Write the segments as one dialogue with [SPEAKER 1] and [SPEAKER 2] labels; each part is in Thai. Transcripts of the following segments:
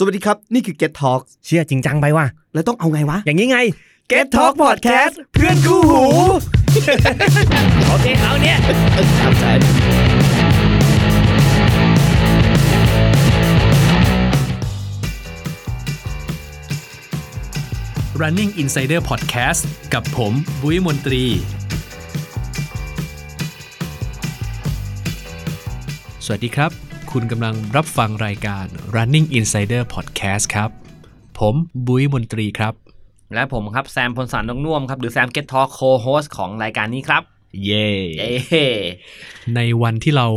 [SPEAKER 1] สวัสดีครับ นี่คือ Get Talk
[SPEAKER 2] เชื่อจริงจังไปว่ะ
[SPEAKER 1] แล้วต้องเอาไงวะ
[SPEAKER 2] อย่างนี้ไง
[SPEAKER 1] Get Talk Podcast เพื่อนคู่หู
[SPEAKER 2] โอเคเอาเนี่ย
[SPEAKER 1] ครับใช่
[SPEAKER 3] Running Insider Podcast กับผมบุ้ยมนตรีสวัสดีครับ คุณกำลังรับฟังรายการ Running Insider Podcast ครับ ผมบุ้ยมนตรีครับ
[SPEAKER 2] และผมครับ แซมพลสันนกน่วมครับ หรือแซมเก็ตทอ k โคโฮสของรายการนี้ครับ
[SPEAKER 3] เย่
[SPEAKER 2] เย้
[SPEAKER 3] ในวันที่เรา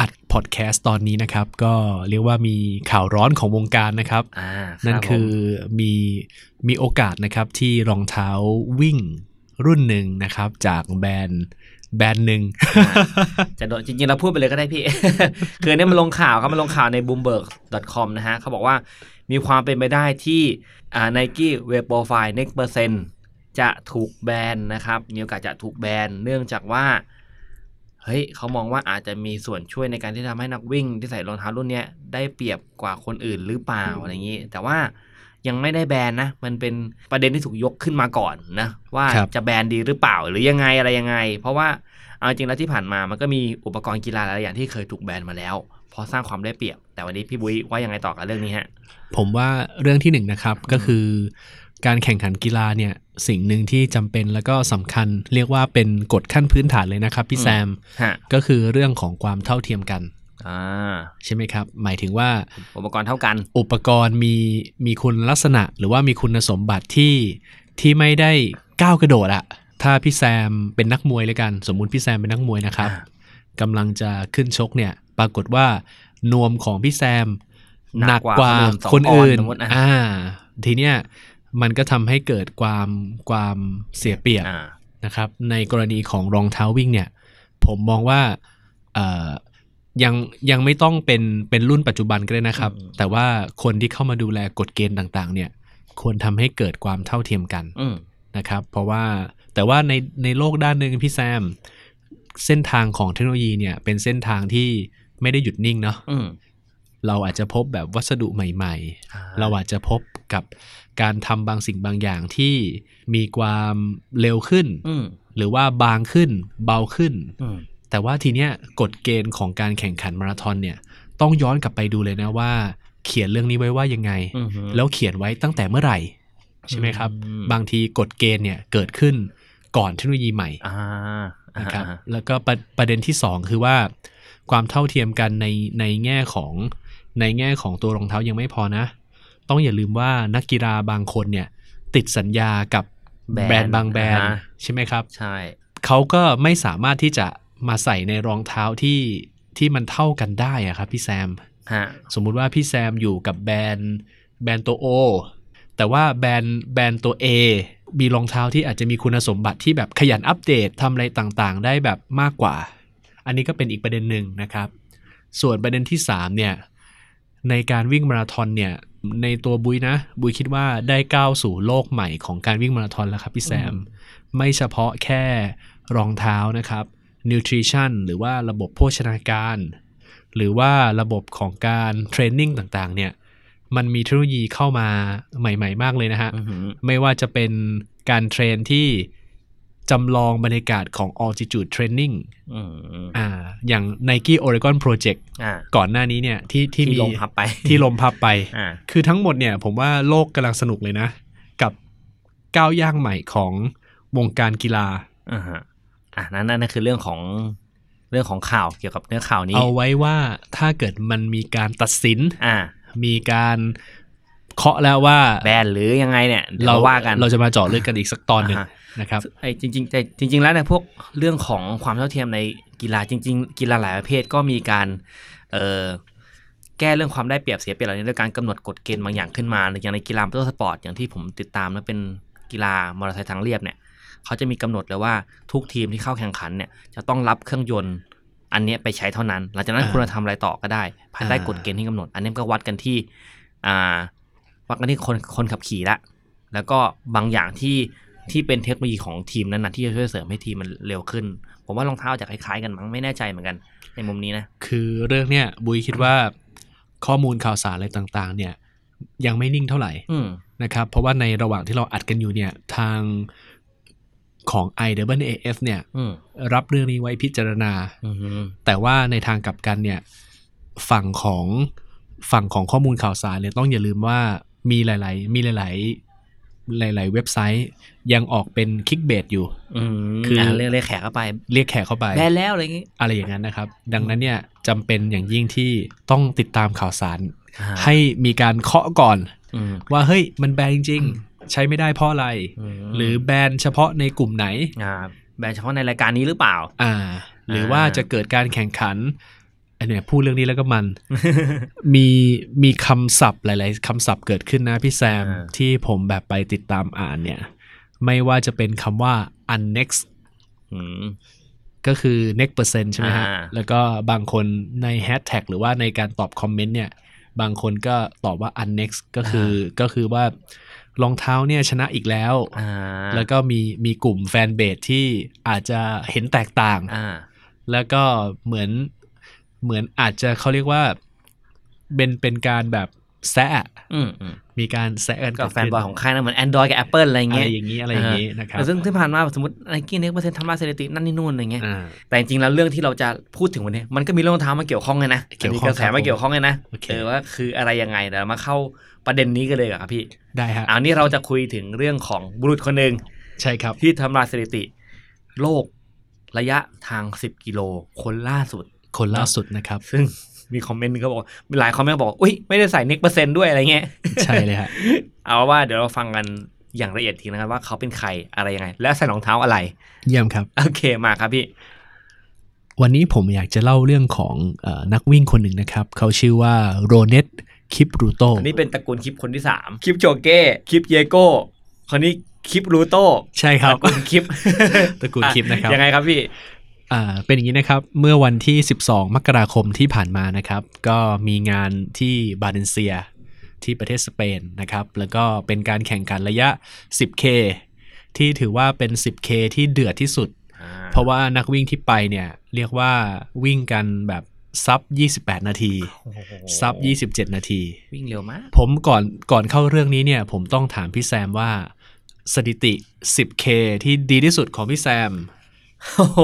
[SPEAKER 3] อัดพอดแคสต์ตอนนี้นะครับ ก็เรียกว่ามีข่าวร้อนของวงการนะครับ
[SPEAKER 2] อ่า
[SPEAKER 3] นั่นคือมีมีโอกาสนะครับที่รองเท้าวิ่งรุ่นหนึ่งนะครับ จากแบรนด์ แบรนด์หนึ่ง
[SPEAKER 2] จะโดนจริงๆเราพูดไปเลยก็ได้พี่ คืออนนี้มันลงข่าวครับมันลงข่าวใน bloomberg.com นะฮะเขาบอกว่ามีความเป็นไปได้ที่อ่า Nike Web Profile Next Percent จะถูกแบนนะครับ มีโอกาสจะถูกแบนเนื่องจากว่าเฮ้ยเขามองว่าอาจจะมีส่วนช่วยในการที่ทำให้นักวิ่งที่ใส่รองเท้ารุ่นนี้ได้เปรียบกว่าคนอื่นหรือเปล่าอะไรอย่างนี้ แต่ว่า ยังไม่ได้แบนนะ มันเป็นประเด็นที่ถูกยกขึ้นมาก่อนนะว่า
[SPEAKER 3] ครับ
[SPEAKER 2] จะแบนดีหรือเปล่าหรือยังไงอะไรยังไง เพราะว่าเอาจริงแล้วที่ผ่านมามันก็มีอุปกรณ์กีฬาหลายอย่างที่เคยถูกแบนมาแล้วเพราะสร้างความได้เปรียบ แต่วันนี้พี่บุ้ยว่ายังไงต่อกับเรื่องนี้ฮะ
[SPEAKER 3] ผมว่าเรื่องที่หนึ่งนะครับก็คือการแข่งขันกีฬาเนี่ยสิ่งหนึ่งที่จำเป็นแล้วก็สำคัญ เรียกว่าเป็นกฎขั้นพื้นฐานเลยนะครับพี่
[SPEAKER 2] อืม
[SPEAKER 3] แซม
[SPEAKER 2] ฮะ
[SPEAKER 3] ก็คือเรื่องของความเท่าเทียมกัน
[SPEAKER 2] อ่า
[SPEAKER 3] ใช่ไหมครับ หมายถึงว่า
[SPEAKER 2] อุปกรณ์เท่ากัน
[SPEAKER 3] อุปกรณ์มีมีคุณลักษณะ หรือว่ามีคุณสมบัติที่ที่ไม่ได้ก้าวกระโดดอะถ้าพี่แซมเป็นนักมวยเลยกัน สมมุติพี่แซมเป็นนักมวยนะครับ
[SPEAKER 2] อ่า
[SPEAKER 3] กำลังจะขึ้นชกเนี่ย ปรากฏว่านวมของพี่แซม
[SPEAKER 2] หนักกว่า
[SPEAKER 3] คน
[SPEAKER 2] คนอื่
[SPEAKER 3] อื่
[SPEAKER 2] น
[SPEAKER 3] น
[SPEAKER 2] สองปอนด์สมมุติอะ
[SPEAKER 3] อ่า ทีเนี้ยมันก็ทำให้เกิดความความเสียเปรียบ
[SPEAKER 2] อ่า
[SPEAKER 3] นะครับ ในกรณีของรองเท้าวิ่งเนี่ย ผมมองว่าเอ่อ ยังยังไม่ต้องเป็นเป็นรุ่นปัจจุบันก็ได้นะครับ
[SPEAKER 2] อืม
[SPEAKER 3] แต่ว่าคนที่เข้ามาดูแลกฎเกณฑ์ต่าง ๆ เนี่ย ควรทำให้เกิดความเท่าเทียมกัน
[SPEAKER 2] อืม
[SPEAKER 3] นะครับ เพราะว่าแต่ว่าในในโลกด้านหนึ่งพี่แซม เส้นทางของเทคโนโลยีเนี่ย เป็นเส้นทางที่ไม่ได้หยุดนิ่งเนาะ
[SPEAKER 2] อืม
[SPEAKER 3] เราอาจจะพบแบบวัสดุใหม่ ๆ เราอาจจะพบกับการทำบางสิ่งบางอย่างที่มีความเร็วขึ้น
[SPEAKER 2] อืม
[SPEAKER 3] หรือว่าบางขึ้น เบาขึ้น
[SPEAKER 2] อืม
[SPEAKER 3] แต่ว่าทีเนี้ยกฎเกณฑ์ของการแข่งขันมาราธอนเนี่ย ต้องย้อนกลับไปดูเลยนะว่า เขียนเรื่องนี้ไว้ว่ายังไง
[SPEAKER 2] อืม
[SPEAKER 3] แล้วเขียนไว้ตั้งแต่เมื่อไหร่ใช่ไหมครับ
[SPEAKER 2] อืม
[SPEAKER 3] บางทีกฎเกณฑ์เนี่ยเกิดขึ้นก่อนเทคโนโลยีใหม่
[SPEAKER 2] อ่า
[SPEAKER 3] นะครับ
[SPEAKER 2] อ่า
[SPEAKER 3] แล้วก็ประประเด็นที่สองคือว่าความเท่าเทียมกันในในแง่ของในแง่ของตัวรองเท้ายังไม่พอนะ ต้องอย่าลืมว่านักกีฬาบางคนเนี่ย ติดสัญญากับ
[SPEAKER 2] แบรนด์
[SPEAKER 3] แบรนด์บางแบรนด์
[SPEAKER 2] อ่า
[SPEAKER 3] ใช่ไหมครับ
[SPEAKER 2] ใช่
[SPEAKER 3] เขาก็ไม่สามารถที่จะ มาใส่ในรองเท้าที่ที่มันเท่ากันได้อะครับพี่แซม
[SPEAKER 2] ฮะ
[SPEAKER 3] สมมุติว่าพี่แซมอยู่กับแบรนด์แบรนด์ตัว O แต่ว่าแบรนด์แบรนด์ตัว A มีรองเท้าที่อาจจะมีคุณสมบัติที่แบบขยันอัปเดตทำอะไรต่างๆ ได้แบบมากกว่า อันนี้ก็เป็นอีกประเด็นหนึ่งนะครับ ส่วนประเด็นที่ 3 เนี่ย ในการวิ่งมาราธอนเนี่ย ในตัวบุยนะ บุยคิดว่าได้ก้าวสู่โลกใหม่ของการวิ่งมาราธอนแล้วครับพี่แซม ไม่เฉพาะแค่รองเท้านะครับ nutrition หรือว่าระบบโภชนาการ หรือว่าระบบของการเทรนนิ่งต่างๆเนี่ยมันมีเทคโนโลยีเข้ามาใหม่ ๆ มากเลยนะฮะ
[SPEAKER 2] อือหือ
[SPEAKER 3] ไม่ว่าจะเป็นการเทรนที่จำลองบรรยากาศของ altitude training
[SPEAKER 2] อืม
[SPEAKER 3] อ่า อย่าง Nike Oregon Project
[SPEAKER 2] อ่า
[SPEAKER 3] ก่อนหน้านี้เนี่ยที่ที่
[SPEAKER 2] ที่
[SPEAKER 3] มี
[SPEAKER 2] ลงพับไป
[SPEAKER 3] ที่ลมพับไป
[SPEAKER 2] อ่า
[SPEAKER 3] คือทั้งหมดเนี่ย ผมว่าโลกกำลังสนุกเลยนะ กับก้าวย่างใหม่ของวงการกีฬา
[SPEAKER 2] อ่าฮะอะนั่นนั่นคือเรื่องของเรื่องของข่าวเกี่ยวกับเนื้อข่าวนี้
[SPEAKER 3] เอาไว้ว่าถ้าเกิดมันมีการตัดสิน
[SPEAKER 2] อ่า
[SPEAKER 3] มีการเคาะแล้วว่า
[SPEAKER 2] แบนหรือยังไงเนี่ยเดี๋ยว
[SPEAKER 3] เรา
[SPEAKER 2] มาว่ากัน
[SPEAKER 3] เราจะมาเจาะลึกกันอีกสักตอนหนึ่ง
[SPEAKER 2] อ่าฮะ
[SPEAKER 3] นะครับ
[SPEAKER 2] ไอ้จริงๆแต่จริง ๆ แล้วเนี่ยพวกเรื่องของความเท่าเทียมในกีฬาจริง ๆ กีฬาหลายประเภทก็มีการเอ่อแก้เรื่องความได้เปรียบเสียเปรียบเหล่านี้ด้วยการกำหนดกฎเกณฑ์บางอย่างขึ้นมาอย่างในกีฬามอเตอร์สปอร์ตอย่างที่ผมติดตามแล้วเป็นกีฬามอเตอร์ไซค์ทางเรียบเนี่ย เขาจะมีกำหนดเลยว่าทุกทีมที่เข้าแข่งขันเนี่ยจะต้องรับเครื่องยนต์อันเนี้ยไปใช้เท่านั้น หลังจากนั้น
[SPEAKER 3] อ่า
[SPEAKER 2] คุณจะทำอะไรต่อก็ได้ภายใต้
[SPEAKER 3] อ่าก
[SPEAKER 2] ฎเกณฑ์ที่กำหนด อันนี้ก็วัดกันที่อ่าวัดกันที่คนคนขับขี่ละแล้วก็บางอย่างที่ที่เป็นเทคโนโลยีของทีมนั้นนะที่จะช่วยเสริมให้ทีมมันเร็วขึ้น ผมว่ารองเท้าจะคล้ายๆกันมั้งไม่แน่ใจเหมือนกัน ในมุมนี้นะ
[SPEAKER 3] คือเรื่องเนี้ยบุยคิดว่าข้อมูลข่าวสารอะไรต่างๆ เนี่ย ยังไม่นิ่งเท่าไหร่
[SPEAKER 2] อืม
[SPEAKER 3] นะครับเพราะว่าในระหว่างที่เราอัดกันอยู่เนี่ย ทาง ของ i w a f เนี่ย
[SPEAKER 2] อืม
[SPEAKER 3] รับเรื่องนี้ไว้พิจารณา
[SPEAKER 2] อืม
[SPEAKER 3] แต่ว่าในทางกลับกันเนี่ย ฝั่งของฝั่งของข้อมูลข่าวสารเนี่ยต้องอย่าลืมว่ามีหลาย ๆ มีหลาย ๆ หลาย ๆ เว็บไซต์ยังออกเป็นคิกเบดอยู่
[SPEAKER 2] อืม
[SPEAKER 3] คืออ่
[SPEAKER 2] อ่าเรียกเรียกแขกเข้าไป
[SPEAKER 3] เรียกแขกเข้าไป
[SPEAKER 2] แบนแล้วอะไรอย่างงี้
[SPEAKER 3] อะไรอย่างนั้นนะครับ ดังนั้นเนี่ยจำเป็นอย่างยิ่งที่ต้องติดตามข่าวสาร
[SPEAKER 2] อ่า
[SPEAKER 3] ให้มีการเคาะก่อน
[SPEAKER 2] อืม
[SPEAKER 3] ว่าเฮ้ยมันแบนจริงๆใช้ไม่ได้เพราะอะไร
[SPEAKER 2] ม
[SPEAKER 3] หรือแบนเฉพาะในกลุ่มไหน
[SPEAKER 2] อ่าแบนเฉพาะในรายการนี้หรือเปล่า
[SPEAKER 3] อ่า หรือว่าจะเกิดการแข่งขันอันเนี้ยพูดเรื่องนี้แล้วก็มัน มีมีคำศัพท์หลาย ๆคำศัพท์เกิดขึ้นนะพี่แซม
[SPEAKER 2] อ่า
[SPEAKER 3] ที่ผมแบบไปติดตามอ่านเนี่ย ไม่ว่าจะเป็นคำว่า unnex
[SPEAKER 2] อืม
[SPEAKER 3] ก็คือ next percent ใช่ไหมฮะ
[SPEAKER 2] อ่า
[SPEAKER 3] แล้วก็บางคนในแฮชแท็กหรือว่าในการตอบคอมเมนต์เนี่ย บางคนก็ตอบว่า unnex ก็คือก็คือว่า รองเท้าเนี่ยชนะอีกแล้ว
[SPEAKER 2] อ่า
[SPEAKER 3] แล้วก็มีมีกลุ่มแฟนเบสที่อาจจะเห็นแตกต่าง
[SPEAKER 2] อ่า
[SPEAKER 3] แล้วก็เหมือนเหมือนอาจจะเขาเรียกว่าเป็นเป็นการแบบแซะ
[SPEAKER 2] อืมอืม
[SPEAKER 3] มีการแซะกัน
[SPEAKER 2] ก็
[SPEAKER 3] เด
[SPEAKER 2] แฟน
[SPEAKER 3] ขึ้
[SPEAKER 2] บอยของค่ายนะเหมือน Android กับ Apple อะไร
[SPEAKER 3] อะไร
[SPEAKER 2] เงี้ย
[SPEAKER 3] อย่างนี้อะไรอย่างนี้นะครับ
[SPEAKER 2] แต่ซึ่งที่ผ่านมาสมมติไนกี้เน็กเปอร์เซ็นต์ทำลายสถิตินั่นนี่นู่นอะไรเงี้ย
[SPEAKER 3] อ่า
[SPEAKER 2] แต่จริงๆแล้วเรื่องที่เราจะพูดถึงวันนี้ มันก็มีเรื่องรองเท้ามาเกี่ยวข้องไงนะ
[SPEAKER 3] เกี่ยวข้อง
[SPEAKER 2] มีกระแส
[SPEAKER 3] ครับ
[SPEAKER 2] มาเกี่ยวข้องไงนะ
[SPEAKER 3] โอเค
[SPEAKER 2] เออว่าคืออะไรยังไงเดี๋ยวมาเข้า ประเด็นนี้กันเลยอะครับพี่
[SPEAKER 3] ได้ฮะ
[SPEAKER 2] อ่านี่เราจะคุยถึงเรื่องของบุรุษคนหนึ่ง
[SPEAKER 3] ใช่ครับ
[SPEAKER 2] ที่ทำลายสถิติ โลกระยะทาง 10 กิโล คนล่าสุด
[SPEAKER 3] คนล่าสุดนะครับ
[SPEAKER 2] ซึ่งมีคอมเมนต์หนึงเขาบอกมีหลายคอมเมนต์บอกอุ้ยไม่ได้ใส่เน็กเปอร์เซ็นต์ด้วยอะไรเงี้ย
[SPEAKER 3] ใช่เลยฮะ
[SPEAKER 2] เอาว่าเดี๋ยวเราฟังกันอย่างละเอียดทีนะครับว่าเขาเป็นใครอะไรยังไง และใส่รองเท้าอะไร
[SPEAKER 3] เยี่ยมครับ
[SPEAKER 2] โอเคมาครับพี่
[SPEAKER 3] วันนี้ผมอยากจะเล่าเรื่องของเออนักวิ่งคนหนึ่งนะครับ เขาชื่อว่าโรเนต คิปรูโต
[SPEAKER 2] อันนี้เป็นตระกูลคลิปคนที่สามคลิปโจเก้คลิปเยโก้คนนี้คลิปรูโต้
[SPEAKER 3] ใช่ครับ
[SPEAKER 2] ตระกูลคลิป
[SPEAKER 3] ตระกูลคลิปนะครับ
[SPEAKER 2] ยังไงครับพี่
[SPEAKER 3] อ่าเป็นอย่างนี้นะครับ เมื่อวันที่ 12 มกราคมที่ผ่านมานะครับ ก็มีงานที่บาเลนเซียที่ประเทศสเปนนะครับ แล้วก็เป็นการแข่งขันระยะ 10K ที่ถือว่าเป็น 10K ที่เดือดที่สุด เพราะว่านักวิ่งที่ไปเนี่ย เรียกว่าวิ่งกันแบบ ซับ28 นาที
[SPEAKER 2] โอ้โห
[SPEAKER 3] ซับ27 นาที
[SPEAKER 2] วิ่งเร็วมาก
[SPEAKER 3] ผมก่อนก่อนเข้าเรื่องนี้เนี่ย ผมต้องถามพี่แซมว่าสถิติ 10K ที่ดีที่สุดของพี่แซม
[SPEAKER 2] โอ้โห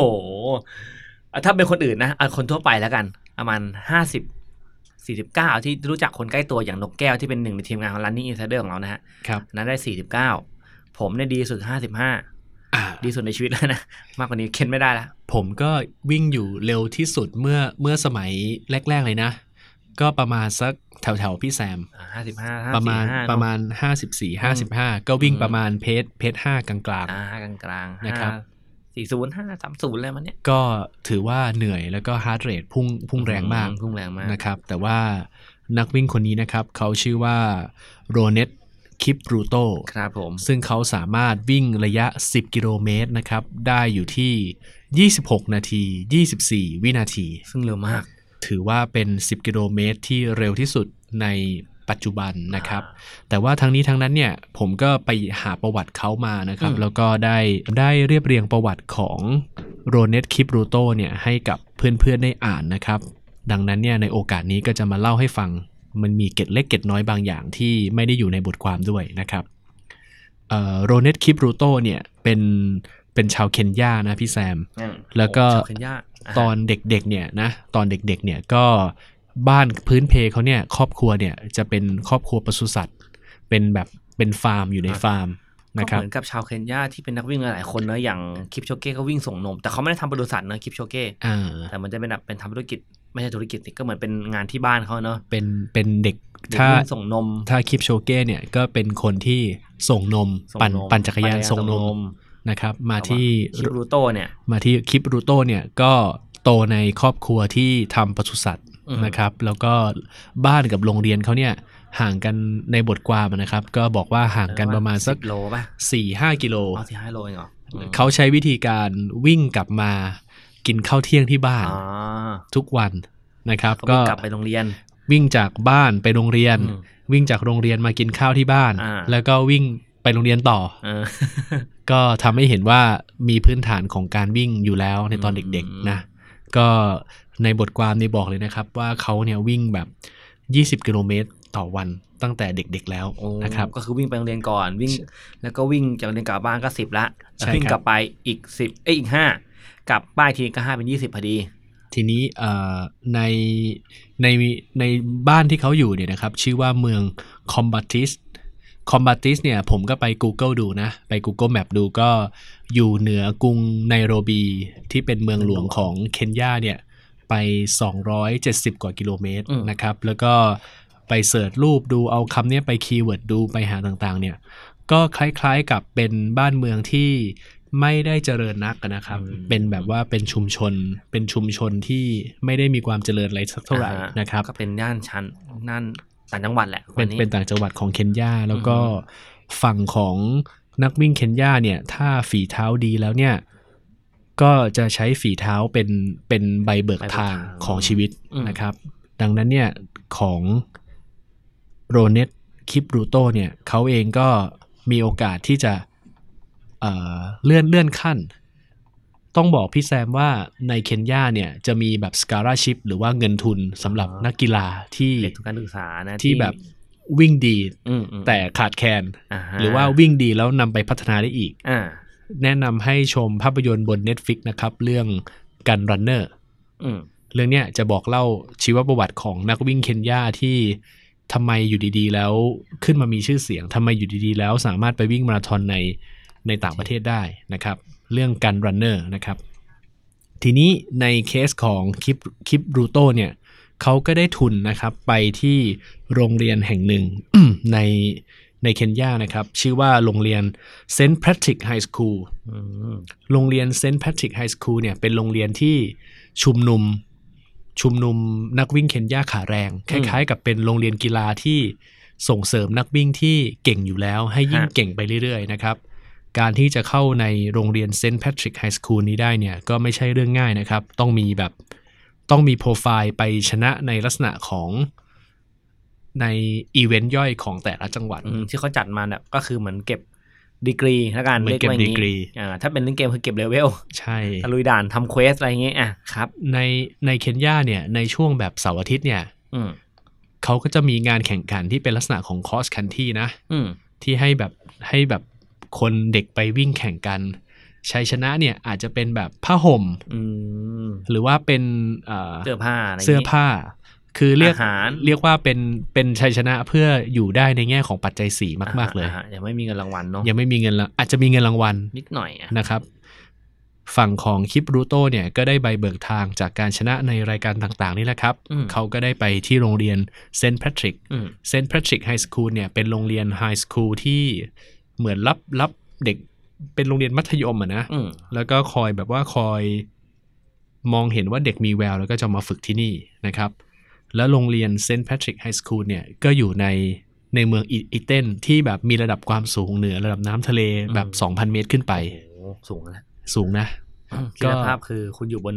[SPEAKER 2] อะถ้าเป็นคนอื่นนะเอาคนทั่วไปแล้วกันประมาณห้าสิบสี่สิบเก้าที่รู้จักคนใกล้ตัวอย่างนกแก้วที่เป็นหนึ่งในทีมงานของ Running Insider ของเรานะฮะ
[SPEAKER 3] ครับ
[SPEAKER 2] นั้นได้สี่สิบเก้าผมเนี่ยดีสุดห้าสิบห้า
[SPEAKER 3] อ่า
[SPEAKER 2] ดีสุดในชีวิตแล้วนะ มากกว่านี้เค้นไม่ได้ละ
[SPEAKER 3] ผมก็วิ่งอยู่เร็วที่สุดเมื่อเมื่อสมัยแรก ๆ เลยนะ ก็ประมาณสักแถวๆพี่แซม
[SPEAKER 2] ห้าสิบห้า
[SPEAKER 3] ประมาณประมาณ54 55ก็วิ่งประมาณเพจเพจ5กลาง
[SPEAKER 2] อ่ากลางกลางๆ
[SPEAKER 3] นะครับ
[SPEAKER 2] สี่ศูนย์ห้าสามศูนย์อะไรมันเนี้ย
[SPEAKER 3] ๆก็ถือว่าเหนื่อยแล้วก็ฮาร์ดเรทพุ่งพุ่งแรงมาก
[SPEAKER 2] พุ่งแรงมาก
[SPEAKER 3] นะครับ แต่ว่านักวิ่งคนนี้นะครับ เขาชื่อว่าโรเนต คิปรูโต
[SPEAKER 2] ครับผม
[SPEAKER 3] ซึ่งเขาสามารถวิ่งระยะ 10 กิโลเมตรนะครับ ได้อยู่ที่ 26 นาที 24 วินาที
[SPEAKER 2] ซึ่งเร็วมาก
[SPEAKER 3] ถือว่าเป็น 10 กิโลเมตรที่เร็วที่สุดในปัจจุบันนะครับ แต่ว่าทั้งนี้ทั้งนั้นเนี่ยผมก็ไปหาประวัติเขามานะครับ
[SPEAKER 2] อืม
[SPEAKER 3] แล้วก็ได้ได้เรียบเรียงประวัติของโรเนตคิปรูโตเนี่ยให้กับเพื่อนๆได้อ่านนะครับ ดังนั้นเนี่ยในโอกาสนี้ก็จะมาเล่าให้ฟัง มันมีเกร็ดเล็กเกร็ดน้อยบางอย่างที่ไม่ได้อยู่ในบทความด้วยนะครับโรเนตคิปรูโตเนี่ยเป็นเป็นชาวเคนยานะพี่แซม
[SPEAKER 2] อืม
[SPEAKER 3] แล้วก็
[SPEAKER 2] โอ้ชาวเคนยาา
[SPEAKER 3] ตอนเด็กๆเนี่ยนะตอนเด็กๆเนี่ยก็บ้านพื้นเพเขาเนี่ยครอบครัวเนี่ยจะเป็นครอบครัวปศุสัตว์ เป็นแบบเป็นฟาร์มอยู่ในฟาร์ม
[SPEAKER 2] ก็
[SPEAKER 3] นะครับ
[SPEAKER 2] เหมือนกับชาวเคนยาที่เป็นนักวิ่งหลายๆคนเนอะอย่างคลิปโชเก้ก็วิ่งส่งนม แต่เขาไม่ได้ทำบริษัทเนอะคลิปโชเก้
[SPEAKER 3] อ่า
[SPEAKER 2] แต่มันจะเป็นแบบเป็นทำธุรกิจ ไม่ใช่ธุรกิจสิก็เหมือนเป็นงานที่บ้านเขาเนอะ
[SPEAKER 3] เป็นเป็นเด็ก
[SPEAKER 2] เด็ก
[SPEAKER 3] ถ้า
[SPEAKER 2] วิ่งส่งนม
[SPEAKER 3] ถ้าคลิปโชเก้เนี่ยก็เป็นคนที่ส่งนม
[SPEAKER 2] ส่ง
[SPEAKER 3] ปั่น
[SPEAKER 2] นม
[SPEAKER 3] ปั่นจักรยาน
[SPEAKER 2] ปั่
[SPEAKER 3] ส่งนมนะครับมาที่
[SPEAKER 2] คลิปรูโตเนี่ย
[SPEAKER 3] มาที่คลิปรูโตเนี่ยก็โตในครอบครัวที่ทำปศุสัตว์
[SPEAKER 2] อืม
[SPEAKER 3] นะครับ แล้วก็บ้านกับโรงเรียนเขาเนี่ยห่างกันในบทความนะครับ ก็บอกว่าห่างกันประมาณสัก
[SPEAKER 2] 10โลป่ะ
[SPEAKER 3] สี่ห้ากิโล
[SPEAKER 2] อ๋อสี่ห้าโลเองเหรออืม
[SPEAKER 3] เขาใช้วิธีการวิ่งกลับมา กินข้าวเที่ยงที่บ้าน
[SPEAKER 2] อ๋อ
[SPEAKER 3] ทุกวันนะครับ
[SPEAKER 2] เขา
[SPEAKER 3] ก็
[SPEAKER 2] วิ่งกลับไปโรงเรียน
[SPEAKER 3] วิ่งจากบ้านไปโรงเรียน
[SPEAKER 2] อืม
[SPEAKER 3] วิ่งจากโรงเรียนมากินข้าวที่บ้าน
[SPEAKER 2] อ่า
[SPEAKER 3] แล้วก็วิ่งไปโรงเรียนต่อ
[SPEAKER 2] เออ
[SPEAKER 3] ก็ทำให้เห็นว่ามีพื้นฐานของการวิ่งอยู่แล้วในตอน
[SPEAKER 2] อืม
[SPEAKER 3] เด็กๆนะ ก็ในบทความนี้บอกเลยนะครับ ว่าเขาเนี่ยวิ่งแบบ 20 กิโลเมตรต่อวันตั้งแต่เด็กๆแล้ว
[SPEAKER 2] โอ้
[SPEAKER 3] นะครับ
[SPEAKER 2] ก็คือวิ่งไปโรงเรียนก่อนวิ่ง แล้วก็วิ่งจากโรงเรียนกลับบ้านก็สิบละแล้ว
[SPEAKER 3] ใช่
[SPEAKER 2] วิ่ง
[SPEAKER 3] ครับ
[SPEAKER 2] กลับไปอีกสิบเอ้ยอีกห้า กลับบ้านทีก็ห้าเป็นยี่สิบพอดี
[SPEAKER 3] ทีนี้เอ่อในในในบ้านที่เขาอยู่เนี่ยนะครับ ชื่อว่าเมืองคอมบัติสคอมบัติสเนี่ยผมก็ไป Google ดูนะ ไป Google Map ดูก็อยู่เหนือกรุงไนโรบีที่เป็นเมืองหลวงของเคนยาเนี่ย ไป 270 กว่ากิโลเมตร
[SPEAKER 2] อืม
[SPEAKER 3] นะครับ แล้วก็ไป search รูปดูเอาคำเนี้ยไป keyword ดูไปหาต่างๆ เนี่ย ก็คล้ายๆกับเป็นบ้านเมืองที่ ไม่ได้เจริญนักนะครับ
[SPEAKER 2] อืม
[SPEAKER 3] เป็นแบบว่าเป็นชุมชน เป็นชุมชนที่ไม่ได้มีความเจริญอะไรสักเท่าไหร่
[SPEAKER 2] อ่ฮ
[SPEAKER 3] นะครับ
[SPEAKER 2] ก็เป็นย่านชั้นนั่นต่างจังหวัดแหละ
[SPEAKER 3] เป็น
[SPEAKER 2] วั
[SPEAKER 3] เป็นต่างจังหวัดของเคนยาแล้วก็
[SPEAKER 2] อือฮึ
[SPEAKER 3] ฝั่งของนักวิ่งเคนยาเนี่ย ถ้าฝีเท้าดีแล้วเนี่ย ก็จะใช้ฝีเท้าเป็นเป็นใบเบิกทางของชีวิตนะครับ ดังนั้นเนี่ยของโรเนตคิปรูโตเนี่ยเขาเองก็มีโอกาสที่จะ เอ่อเลื่อนเลื่อนขั้น ต้องบอกพี่แซมว่าในเคนยาเนี่ยจะมีแบบสการาชิพหรือว่าเงินทุนสำหรับนักกีฬาที่
[SPEAKER 2] เด็กทุกการศึกษานะ
[SPEAKER 3] ที่แบบวิ่งดี
[SPEAKER 2] อืมอืม
[SPEAKER 3] แต่ขาดแคลน
[SPEAKER 2] อ่ฮะ
[SPEAKER 3] หรือว่าวิ่งดีแล้วนำไปพัฒนาได้อีก
[SPEAKER 2] อ่า
[SPEAKER 3] แนะนำให้ชมภาพยนตร์บน Netflix นะครับ เรื่อง Gun Runners อื
[SPEAKER 2] ม
[SPEAKER 3] เรื่องเนี้ยจะบอกเล่าชีวประวัติของนักวิ่งเคนยาที่ทำไมอยู่ดีๆ แล้วขึ้นมามีชื่อเสียงทำไมอยู่ดีๆ แล้วสามารถไปวิ่งมาราธอนใน ในต่างประเทศได้นะครับ เรื่อง Gun Runners นะครับ ทีนี้ในเคสของคลิปคลิปรูโตเนี่ยเขาก็ได้ทุนนะครับไปที่โรงเรียนแห่งหนึ่งในในเคนยานะครับ ชื่อว่าโรงเรียนเซนต์แพทริก High School
[SPEAKER 2] อืม
[SPEAKER 3] โรงเรียนเซนต์แพทริก High School เนี่ยเป็นโรงเรียนที่ชุมนุมชุมนุมนักวิ่งเคนยาขาแรง คล้ายๆ กับเป็นโรงเรียนกีฬาที่ส่งเสริมนักวิ่งที่เก่งอยู่แล้ว ให้ยิ่งเก่งไปเรื่อยๆนะครับ การที่จะเข้าในโรงเรียนเซนต์แพทริก High School นี้ได้เนี่ยก็ไม่ใช่เรื่องง่ายนะครับ ต้องมีแบบต้องมีโปรไฟล์ไปชนะในลักษณะของในอีเวนต์ย่อยของแต่ละจังหวัด
[SPEAKER 2] อืมที่เขาจัดมาเนี่ยก็คือเหมือนเก็บดีกรีแล้วกัน
[SPEAKER 3] เหมือนเก็บ
[SPEAKER 2] รียว่าอย่าง
[SPEAKER 3] ดีกรี
[SPEAKER 2] อ่าถ้าเป็นเล่นเกมคือเก็บเลเวล
[SPEAKER 3] ใช่
[SPEAKER 2] ตะลุยด่านทำ quest อะไรอย่างเงี้ยอะครับ
[SPEAKER 3] ในในเคนยาเนี่ยในช่วงแบบเสาร์อาทิตย์เนี่ย
[SPEAKER 2] อืม
[SPEAKER 3] เขาก็จะมีงานแข่งขันที่เป็นลักษณะของ cross country นะ
[SPEAKER 2] อืม
[SPEAKER 3] ที่ให้แบบให้แบบ คนเด็กไปวิ่งแข่งกันชัยชนะเนี่ยอาจจะเป็นแบบผ้าห่ม
[SPEAKER 2] อืม
[SPEAKER 3] หรือว่าเป็นเอ่อ
[SPEAKER 2] เสื้อผ้าอะไรอย่างงี้
[SPEAKER 3] เสื้อผ้า คือเรียก
[SPEAKER 2] อาหาร
[SPEAKER 3] เรียกว่าเป็นเป็นชัยชนะเพื่ออยู่ได้ในแง่ของปัจจัยสี่มาก ๆ เลย
[SPEAKER 2] อ่าฮะยังไม่มีเงินรางวัลเนาะ
[SPEAKER 3] ยังไม่มีเงินละอาจจะมีเงินรางวัล
[SPEAKER 2] นิดหน่อยอะ
[SPEAKER 3] นะครับ ฝั่งของคิปรูโตเนี่ยก็ได้ใบเบิกทางจากการชนะในรายการต่างๆ นี่แหละครับ
[SPEAKER 2] อืม
[SPEAKER 3] เขาก็ได้ไปที่โรงเรียนเซนต์แพทริก
[SPEAKER 2] อืม
[SPEAKER 3] เซนต์แพทริก High School เนี่ยเป็นโรงเรียน high school ที่ เหมือนรับรับเด็กเป็นโรงเรียนมัธยมอะนะ
[SPEAKER 2] อืม
[SPEAKER 3] แล้วก็คอยแบบว่าคอยมองเห็นว่าเด็กมีแววแล้วก็จะมาฝึกที่นี่นะครับ แล้วโรงเรียนเซนต์แพทริก High School เนี่ยก็อยู่ในในเมืองอีเทนที่แบบมีระดับความสูงเหนือระดับน้ำทะเลแบบ 2,000 เมตรขึ้นไป
[SPEAKER 2] โอ้โหสูงแล้ว
[SPEAKER 3] สูงนะ
[SPEAKER 2] คิดภาพคือคุณอยู่บน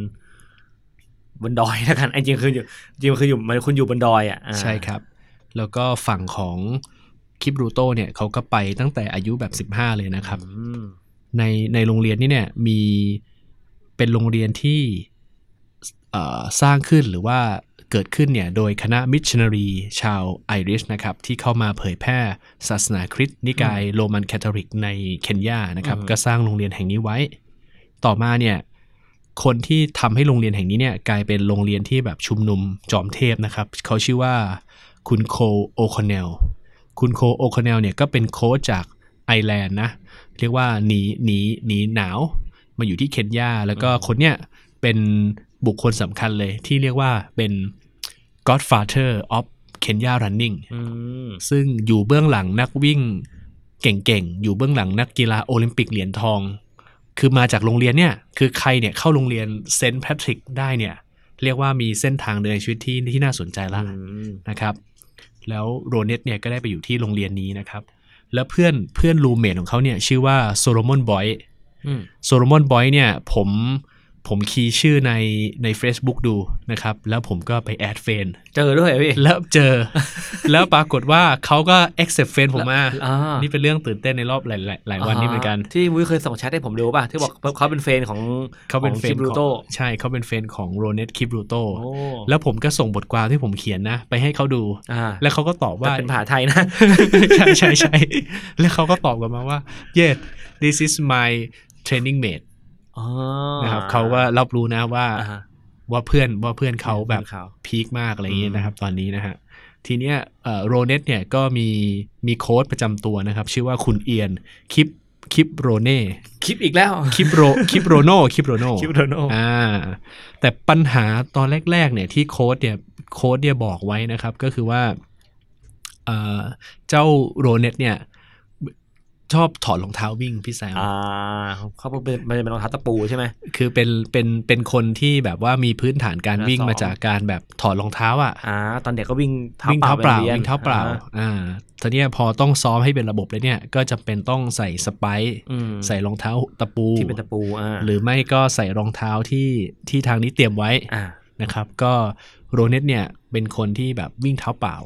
[SPEAKER 2] บนดอยแล้วกันไอ้จริงคืออยู่จริงคืออยู่มันคุณอยู่บนดอยอะอ่า
[SPEAKER 3] ใช่ครับ แล้วก็ฝั่งของ คิปรูโตเนี่ยเขาก็ไปตั้งแต่อายุแบบ 15 เลยนะครับ
[SPEAKER 2] อืม
[SPEAKER 3] ในในโรงเรียนนี่เนี่ยมีเป็นโรงเรียนที่เอ่อสร้างขึ้นหรือว่าเกิดขึ้นเนี่ยโดยคณะมิชชันนารีชาวไอริชนะครับที่เข้ามาเผยแพร่ศาสนาคริสต์นิกายโรมันแคทอลิกในเคนยานะครับก็สร้างโรงเรียนแห่งนี้ไว้ ต่อมาเนี่ยคนที่ทำให้โรงเรียนแห่งนี้เนี่ยกลายเป็นโรงเรียนที่แบบชุมนุมจอมเทพนะครับ เขาชื่อว่าคุณโคล์มโอคอนเนล คุณโคล์มโอคอนเนลเนี่ยก็เป็นโค้ชจากไอร์แลนด์นะ เรียกว่าหนีหนีหนีหนาว มาอยู่ที่เคนยา แล้วก็คนเนี้ยเป็นบุคคลสำคัญเลยที่เรียกว่าเป็น Godfather of Kenya Running
[SPEAKER 2] อืม
[SPEAKER 3] ซึ่งอยู่เบื้องหลังนักวิ่งเก่งๆ อยู่เบื้องหลังนักกีฬาโอลิมปิกเหรียญทอง คือมาจากโรงเรียนเนี่ย คือใครเนี่ยเข้าโรงเรียนเซนต์แพทริกได้เนี่ย เรียกว่ามีเส้นทางเดินในชีวิตที่ที่น่าสนใจละ
[SPEAKER 2] อืม
[SPEAKER 3] นะครับ แล้วโรเนตเนี่ยก็ได้ไปอยู่ที่โรงเรียนนี้นะครับ แล้วเพื่อนเพื่อน roommate ของเขาเนี่ยชื่อว่าโซโลมอนบอย
[SPEAKER 2] อืม
[SPEAKER 3] โซโลมอนบอยเนี่ยผม ผม key ชื่อในใน Facebook ดูนะครับ แล้วผมก็ไป add friend เจ
[SPEAKER 2] อด้วยเหรอพี่
[SPEAKER 3] แล้วเจอ แล้วปรากฏว่าเขาก็ accept เฟนผมมา
[SPEAKER 2] อ่า
[SPEAKER 3] นี่เป็นเรื่องตื่นเต้นในรอบหลายหลายหลายวันนี้เหมือนกัน
[SPEAKER 2] ที่มุ้ยเคยส่งแชทให้ผมดูป่ะ ที่บอกเขาเป็นเฟนของ
[SPEAKER 3] เขาเป็น
[SPEAKER 2] ของ
[SPEAKER 3] เฟ
[SPEAKER 2] คิ
[SPEAKER 3] น
[SPEAKER 2] บรู
[SPEAKER 3] ข
[SPEAKER 2] โต
[SPEAKER 3] องใช่เขาเป็นเฟนของโรเนตคิบรูโต
[SPEAKER 2] โอ้
[SPEAKER 3] แล้วผมก็ส่งบทความที่ผมเขียนนะ ไปให้เขาดู
[SPEAKER 2] อ่า
[SPEAKER 3] แล้วเขาก็ตอบ
[SPEAKER 2] แต่
[SPEAKER 3] ว่า
[SPEAKER 2] เป็นภาษาไทยนะ
[SPEAKER 3] ใช่ใช่ใช่แล้วเขาก็ตอบกลับมาว่า yes this is my training mate
[SPEAKER 2] อ๋อ
[SPEAKER 3] นะครับเขาก็รับรู้นะว่า
[SPEAKER 2] อ่าฮะ
[SPEAKER 3] ว่าเพื่อนว่าเพื่อนเขาแบบ
[SPEAKER 2] พื่อนเขา
[SPEAKER 3] พีคมากอะไรอย่างเงี้ย
[SPEAKER 2] อืม
[SPEAKER 3] นะครับ ตอนนี้นะฮะทีเนี้ยเอ่อโรเนตเนี่ยก็มีมีโค้ดประจำตัวนะครับ ชื่อว่าคุณเอียนคิปคิปโรเน่
[SPEAKER 2] คลิปอีกแล้ว
[SPEAKER 3] คิปโรคิปโรโนคิปโรโน
[SPEAKER 2] คลิปโดโน
[SPEAKER 3] อ่าแต่ปัญหาตอนแรก ๆ เนี่ยที่โค้ดเนี่ยโค้ดเนี่ยบอกไว้นะครับ ก็คือว่าเอ่อเจ้าโรเนตเนี่ย ชอบถอดรองเท้าวิ่งพี่แซม
[SPEAKER 2] อ่าเขาเป็นมันเป็นรองเท้าตะปูใช่ไหม
[SPEAKER 3] คือเป็นเป็นเป็นคนที่แบบว่ามีพื้นฐานการ
[SPEAKER 2] อ่า
[SPEAKER 3] วิ่ง
[SPEAKER 2] ซ้อม
[SPEAKER 3] มาจากการแบบถอดรองเท้าอะ
[SPEAKER 2] อ่าตอนเด็กก็วิ่งเท้า
[SPEAKER 3] วิ่ง
[SPEAKER 2] เปล่า
[SPEAKER 3] เท้าเปล่า
[SPEAKER 2] ไปรียน
[SPEAKER 3] วิ่งเท้าเปล่า
[SPEAKER 2] อ่
[SPEAKER 3] อ่าทีเนี้ยพอต้องซ้อมให้เป็นระบบเลยเนี่ยก็จำเป็นต้องใส่สไปค์
[SPEAKER 2] อืม
[SPEAKER 3] ใส่รองเท้าตะปู
[SPEAKER 2] ที่เป็นตะปูอ่า
[SPEAKER 3] หรือไม่ก็ใส่รองเท้าที่ที่ทางนี้เตรียมไว้
[SPEAKER 2] อ่า
[SPEAKER 3] นะครับ ก็โรเนตเนี่ยเป็นคนที่แบบวิ่งเท้าเปล่า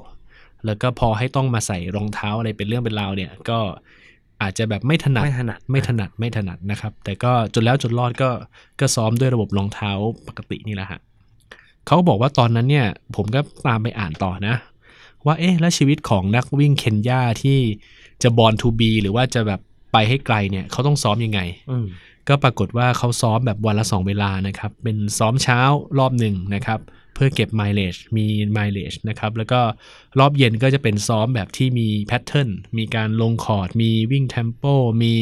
[SPEAKER 3] แล้วก็พอให้ต้องมาใส่รองเท้าอะไรเป็นเรื่องเป็นราวเนี่ย ก็ อาจจะแบบไม่ถนัด
[SPEAKER 2] ไม่ถนัด
[SPEAKER 3] ไม่ถนัดไม่ถนัดนะครับ แต่ก็จนแล้วจนรอดก็ก็ซ้อมด้วยระบบรองเท้าปกตินี่แหละฮะเขาบอกว่าตอนนั้นเนี่ย ผมก็ตามไปอ่านต่อนะ ว่าเอ๊ะแล้วชีวิตของนักวิ่งเคนยาที่จะ born to be หรือว่าจะแบบไปให้ไกลเนี่ยเขาต้องซ้อมยังไง
[SPEAKER 2] อืม
[SPEAKER 3] ก็ปรากฏว่าเขาซ้อมแบบวันละ2เวลานะครับ เป็นซ้อมเช้ารอบหนึ่งนะครับเพื่อเก็บ mileage มี mileage นะครับแล้วก็รอบเย็นก็จะเป็นซ้อมแบบที่มี pattern มีการลงคอร์ด มีวิ่ง tempo มี